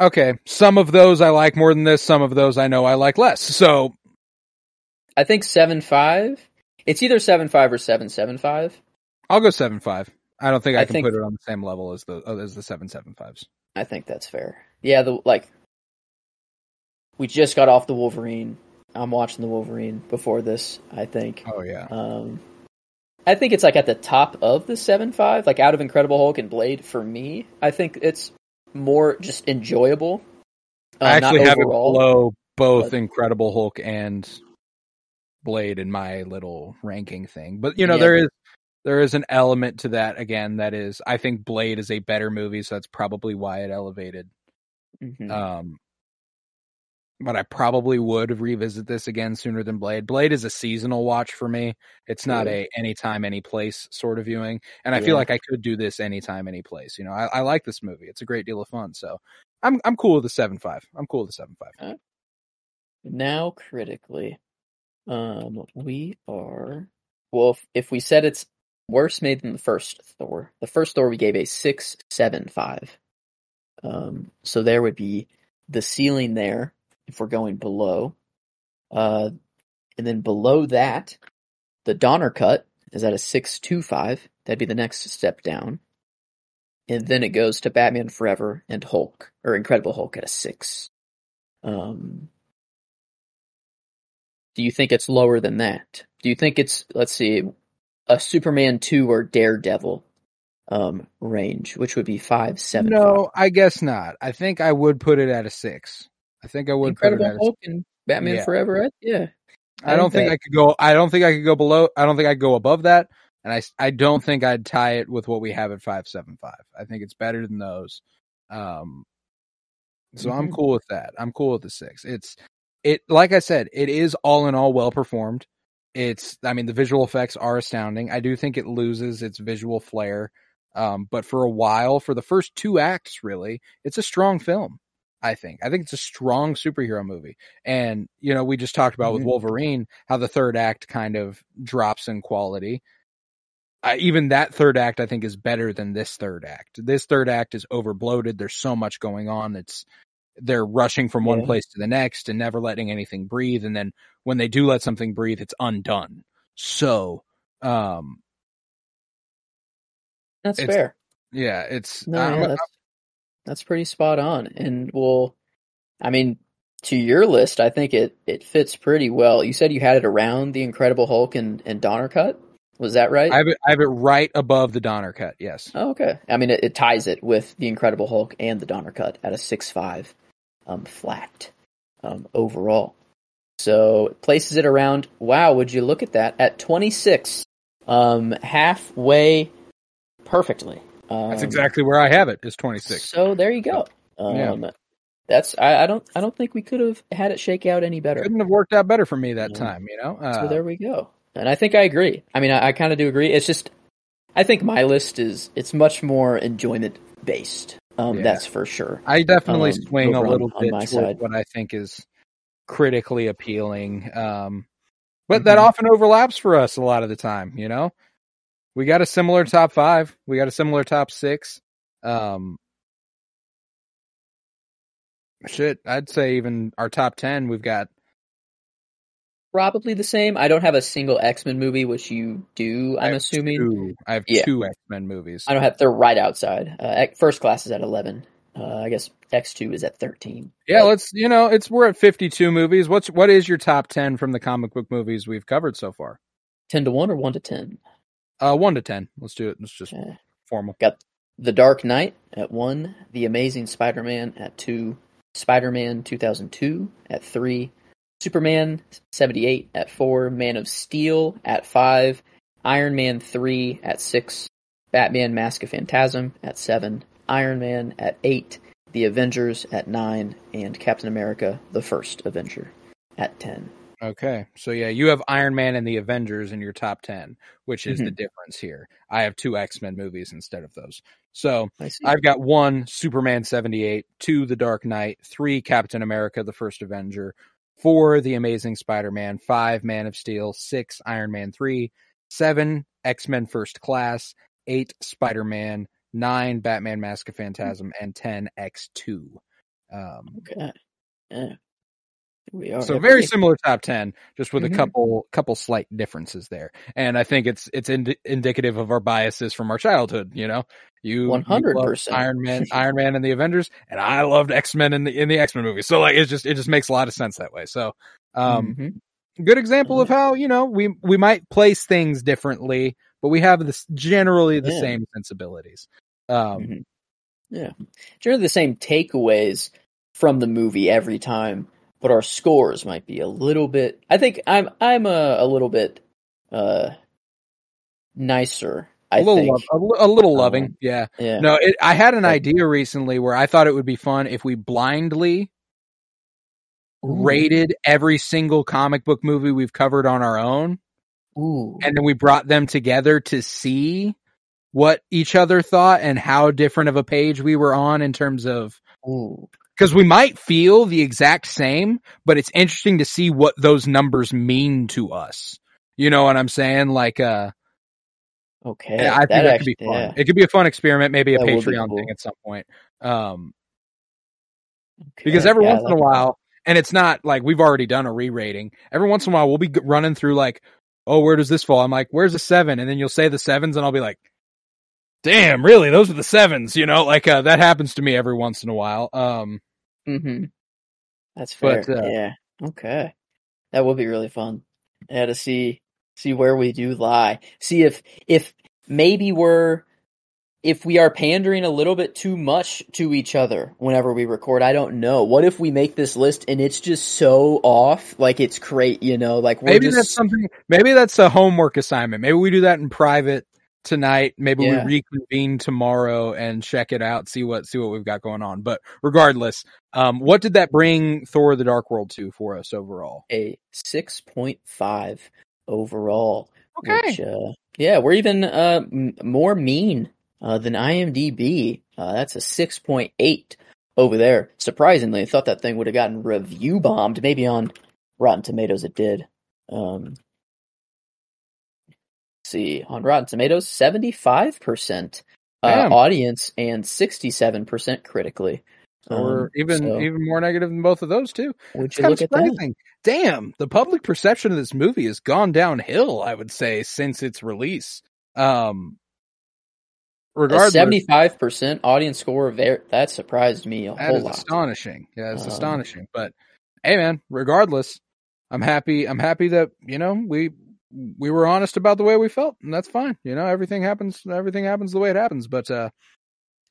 Okay, some of those I like more than this. Some of those I know I like less. So I think 7 5. It's either 7 5 or 7 7 5. I'll go seven five. I don't think I, I can think- put it on the same level as the uh, as the seven seven fives. I think that's fair. Yeah, the like we just got off the Wolverine. I'm watching the Wolverine before this, I think. Oh yeah. Um I think it's like at the top of the 7 5, like out of Incredible Hulk and Blade for me. I think it's more just enjoyable. Uh, I actually have it below both but- Incredible Hulk and Blade in my little ranking thing. But you know, Yeah. there is there is an element to that again that is I think Blade is a better movie, so that's probably why it elevated. Mhm. Um but I probably would revisit this again sooner than Blade. Blade is a seasonal watch for me. It's not Yeah. a anytime, any place sort of viewing. And I Yeah. feel like I could do this anytime, any place. You know, I, I like this movie. It's a great deal of fun. So I'm I'm cool with the seven five. I'm cool with the seven five. now critically um we are well if, if we said it's worse made than the first thor. The first thor we gave a six seven five. Um so there would be the ceiling there if we're going below. Uh and then below that the donner cut is at a six two five. That'd be the next step down. And then it goes to batman forever and hulk or incredible hulk at a six. Um do you think it's lower than that? Do you think it's let's see, a Superman two or Daredevil um range, which would be five seven? No, I guess not. I think I would put it at a six. I think I would Incredible put it at a Hulk and Batman Yeah. Forever. I- Yeah, I don't think that- I could go. I don't think I could go below. I don't think I'd go above that. And I, I don't think I'd tie it with what we have at five seven five. I think it's better than those. Um, so I'm Mhm. cool with that. I'm cool with the six. It's it like I said, it is all in all well performed. It's I mean the visual effects are astounding. I do think it loses its visual flair. Um, but for a while, for the first two acts, really, it's a strong film. I think. I think it's a strong superhero movie. And, you know, we just talked about with Mhm. Wolverine how the third act kind of drops in quality. I, even that third act I think is better than this third act. This third act is overbloated. There's so much going on. It's they're rushing from one Yeah. place to the next and never letting anything breathe. And then when they do let something breathe, it's undone. So, um, That's fair. yeah, it's No, yeah, that's, that's pretty spot on. And well, I mean, to your list, I think it, it fits pretty well. You said you had it around the Incredible Hulk and, and Donner cut. Was that right? I have it, I have it right above the Donner cut. Yes. Oh, okay. I mean, it, it ties it with the Incredible Hulk and the Donner cut at a six five, um, flat, um, overall. So it places it around. Wow, would you look at that at twenty six, um, halfway, perfectly. Um, That's exactly where I have it is 26. So there you go. Yeah. Um, that's I, I don't I don't think we could have had it shake out any better. Couldn't have worked out better for me that time, you know? so Uh, there we go. And I think I agree. I mean, I, I kind of do agree. It's just I think my list is it's much more enjoyment based. Um, Yeah. that's for sure. I definitely um, swing a on- little on bit my toward side. what I think is critically appealing. Um, but Mm-hmm. that often overlaps for us a lot of the time, you know? We got a similar top five. We got a similar top six. Um, shit, I'd say even our top 10, we've got, Probably the same. I don't have a single X Men movie, which you do. I I'm have assuming. two, I have Yeah. two X-Men movies. I don't have. They're right outside. Uh, first class is at eleven. Uh, I guess X two is at thirteen. Yeah, But let's, you know, it's, we're at 52 movies. What's, what is your top 10 from the comic book movies we've covered so far? ten to one or one to ten. Uh, one to 10. Let's do it. Let's just Okay. formal. Got the Dark Knight at one, The Amazing Spider-Man at two, Spider-Man 2002 at three, Superman 78 at four, Man of Steel at five, Iron Man 3 at six, Batman Mask of Phantasm at seven, Iron Man at eight, The Avengers at nine, and Captain America, the first Avenger at ten. Okay. So yeah, you have Iron Man and the Avengers in your top 10, which is the Mm-hmm. difference here. I have two X-Men movies instead of those. So I've got one Superman 78, two The Dark Knight, three Captain America, the first Avenger, four The Amazing Spider-Man, five Man of Steel, six Iron Man 3, seven X-Men First Class, eight Spider-Man, nine Batman Mask of Phantasm, and 10 X2. Um, okay. Yeah. Here we are. so very similar top 10 just with Mhm. a couple couple slight differences there and i think it's it's ind- indicative of our biases from our childhood you know you you 100%. iron man iron man and the avengers and i loved x-men in the in the x-men movies so like it's just it just makes a lot of sense that way so um Mhm. good example of how you know we we might place things differently but we have this generally the Yeah. same sensibilities um Mhm. Yeah. Generally the same takeaways from the movie every time, but our scores might be a little bit I think I'm I'm a, a little bit uh nicer, I a little think. lov- a, a little loving Um, yeah Yeah. No, it, I had an idea recently where I thought it would be fun if we blindly Ooh. rated every single comic book movie we've covered on our own, Ooh. and then we brought them together to see what each other thought and how different of a page we were on in terms of Ooh. Because we might feel the exact same, but it's interesting to see what those numbers mean to us. You know what I'm saying? Like, uh, Okay. I think that, could be fun. yeah. It could be a fun experiment, maybe a That Patreon cool. thing at some point. Um, Okay. because every Yeah, once in a while, and it's not like we've already done a re-rating. Every once in a while, we'll be running through like, oh, where does this fall? I'm like, where's the seven? And then you'll say the sevens, and I'll be like, damn, really? Those are the sevens, you know? Like uh, that happens to me every once in a while. Um, mm-hmm. That's fair. But, uh, yeah. Okay. That would be really fun. Yeah, to see see where we do lie. See if if maybe we're if we are pandering a little bit too much to each other whenever we record. I don't know. What if we make this list and it's just so off, like it's great, you know, like we're maybe just that's something. Maybe that's a homework assignment. Maybe we do that in private tonight. Maybe Yeah. we reconvene tomorrow and check it out. See what see what we've got going on. But regardless, um, what did that bring Thor: The Dark World to for us overall? a six point five overall. Okay. Which, uh, yeah, we're even uh, m- more mean uh, than IMDb. Uh, that's a 6.8 over there. Surprisingly, I thought that thing would have gotten review bombed. Maybe on Rotten Tomatoes it did. Um, see on Rotten Tomatoes, seventy five percent uh, audience and sixty seven percent critically. or Um, even so, even more negative than both of those too. would It's you look of at that? surprising. Damn, the public perception of this movie has gone downhill. I would say since its release. Um, regardless, Seventy five percent audience score. There, that surprised me a that whole is lot. astonishing. Yeah, it's Um, astonishing. But hey, man, regardless, I'm happy. I'm happy that you know we we were honest about the way we felt, and that's fine. You know, everything happens. Everything happens the way it happens. But uh,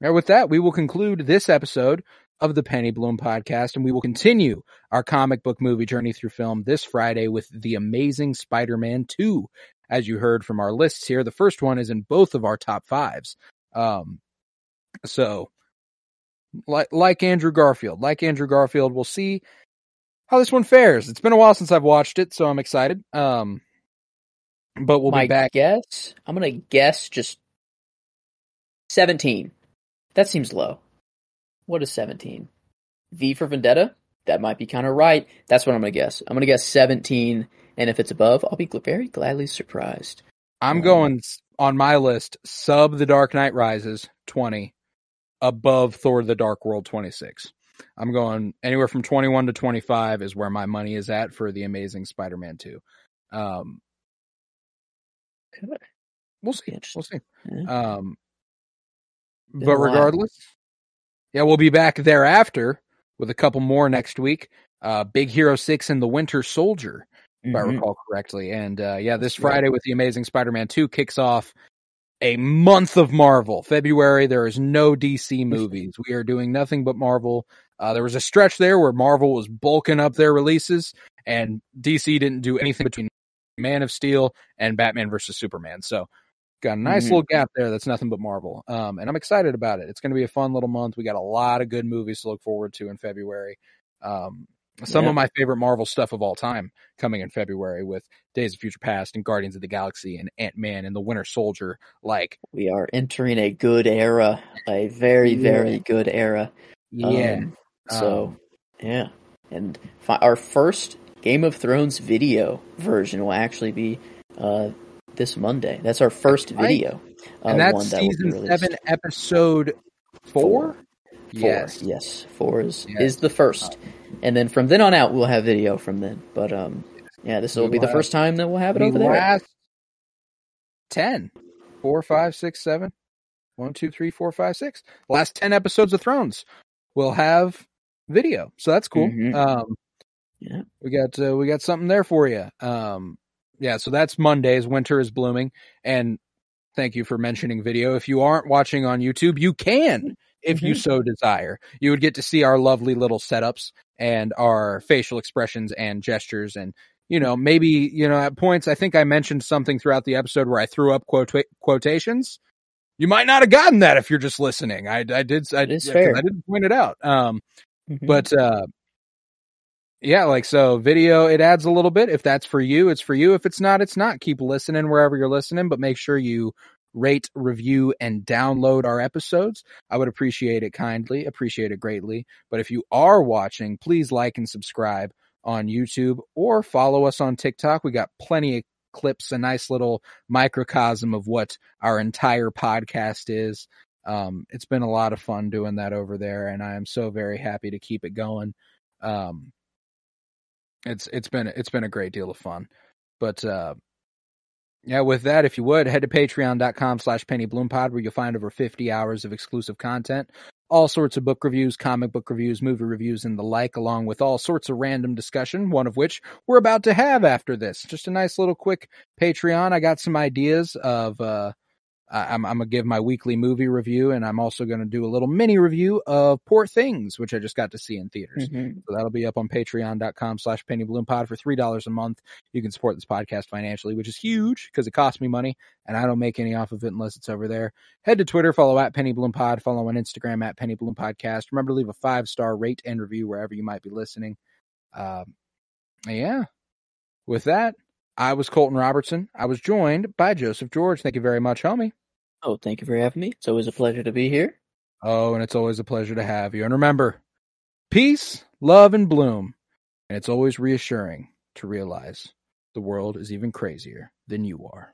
with that, we will conclude this episode of the Penny Bloom podcast, and we will continue our comic book movie journey through film this Friday with The Amazing Spider Man 2. As you heard from our lists here, the first one is in both of our top fives. Um, so, like, like Andrew Garfield, like Andrew Garfield, we'll see how this one fares. It's been a while since I've watched it, so I'm excited. Um, but we'll My be back. guess. I'm gonna guess just seventeen. That seems low. What is seventeen? V for Vendetta. That might be kind of right. That's what I'm gonna guess. I'm gonna guess seventeen, and if it's above, I'll be gl- very gladly surprised. I'm going on my list sub The Dark Knight Rises 20, above Thor The Dark World 26. I'm going anywhere from 21 to 25 is where my money is at for The Amazing Spider Man 2. Um, We'll see. We'll see. Yeah. Um, but regardless, yeah, we'll be back thereafter with a couple more next week. Uh, Big Hero 6 and The Winter Soldier if I Mhm. recall correctly. And uh, yeah, this. Friday with the Amazing Spider-Man 2 kicks off a month of Marvel. February there is no DC movies. We are doing nothing but Marvel. Uh, there was a stretch there where Marvel was bulking up their releases, and DC didn't do anything between Man of Steel and Batman versus Superman. So got a nice Mhm. little gap there. That's nothing but Marvel. Um, and I'm excited about it. It's going to be a fun little month. We got a lot of good movies to look forward to in February. Um, some Yeah. of my favorite Marvel stuff of all time coming in February with Days of Future Past and Guardians of the Galaxy and Ant Man and the Winter Soldier. Like, We are entering a good era, a very, Yeah. very good era. yeah, Um, so, Um, yeah. And fi- our first Game of Thrones video version will actually be uh, this Monday. That's our first Right. video. Uh, and that's that season seven, episode four. Four. Yes, Four. Yes. Four is, Yes. is the first. And then from then on out, we'll have video from then. But um, yeah, this will be the first time that we'll have it over there. last ten, four, five, six, seven, one, two, three, four, five, six. Last ten episodes of Thrones will have video, so that's cool. Mhm. Um, Yeah. we got uh, we got something there for you. Um, yeah, so that's Mondays. Winter is blooming, and thank you for mentioning video. If you aren't watching on YouTube, you can if you Mhm. so desire. You would get to see our lovely little setups and our facial expressions and gestures and you know, maybe, you know, at points, I think I mentioned something throughout the episode where I threw up quota- quotations. You might not have gotten that if you're just listening. I, I did, I, It is yeah, 'cause fair. I didn't point it out. Um, Mhm. but, uh, yeah, like so video, it adds a little bit. If that's for you, it's for you. If it's not, it's not. Keep listening wherever you're listening, but make sure you rate, review, and download our episodes. I would appreciate it kindly, appreciate it greatly. But if you are watching, please like and subscribe on YouTube or follow us on TikTok. We got plenty of clips, a nice little microcosm of what our entire podcast is. Um, it's been a lot of fun doing that over there, and I am so very happy to keep it going. Um, it's it's been it's been a great deal of fun, but uh, yeah, with that, if you would head to patreon.com slash pennybloom where you'll find over 50 hours of exclusive content, all sorts of book reviews, comic book reviews, movie reviews, and the like, along with all sorts of random discussion, one of which we're about to have after this. Just a nice little quick Patreon. I got some ideas of, uh, I'm, I'm gonna give my weekly movie review, and I'm also gonna do a little mini review of Poor Things, which I just got to see in theaters. Mhm. So that'll be up on patreon.com slash pennybloom for $3 a month. You can support this podcast financially, which is huge because it costs me money and I don't make any off of it unless it's over there. Head to Twitter, follow at pennybloom follow on Instagram at pennybloom Remember to leave a five star rate and review wherever you might be listening. Um, yeah. With that, I was Colton Robertson. I was joined by Joseph George. Thank you very much, homie. Oh, thank you for having me. It's always a pleasure to be here. Oh, and it's always a pleasure to have you. And remember, peace, love, and bloom. And it's always reassuring to realize the world is even crazier than you are.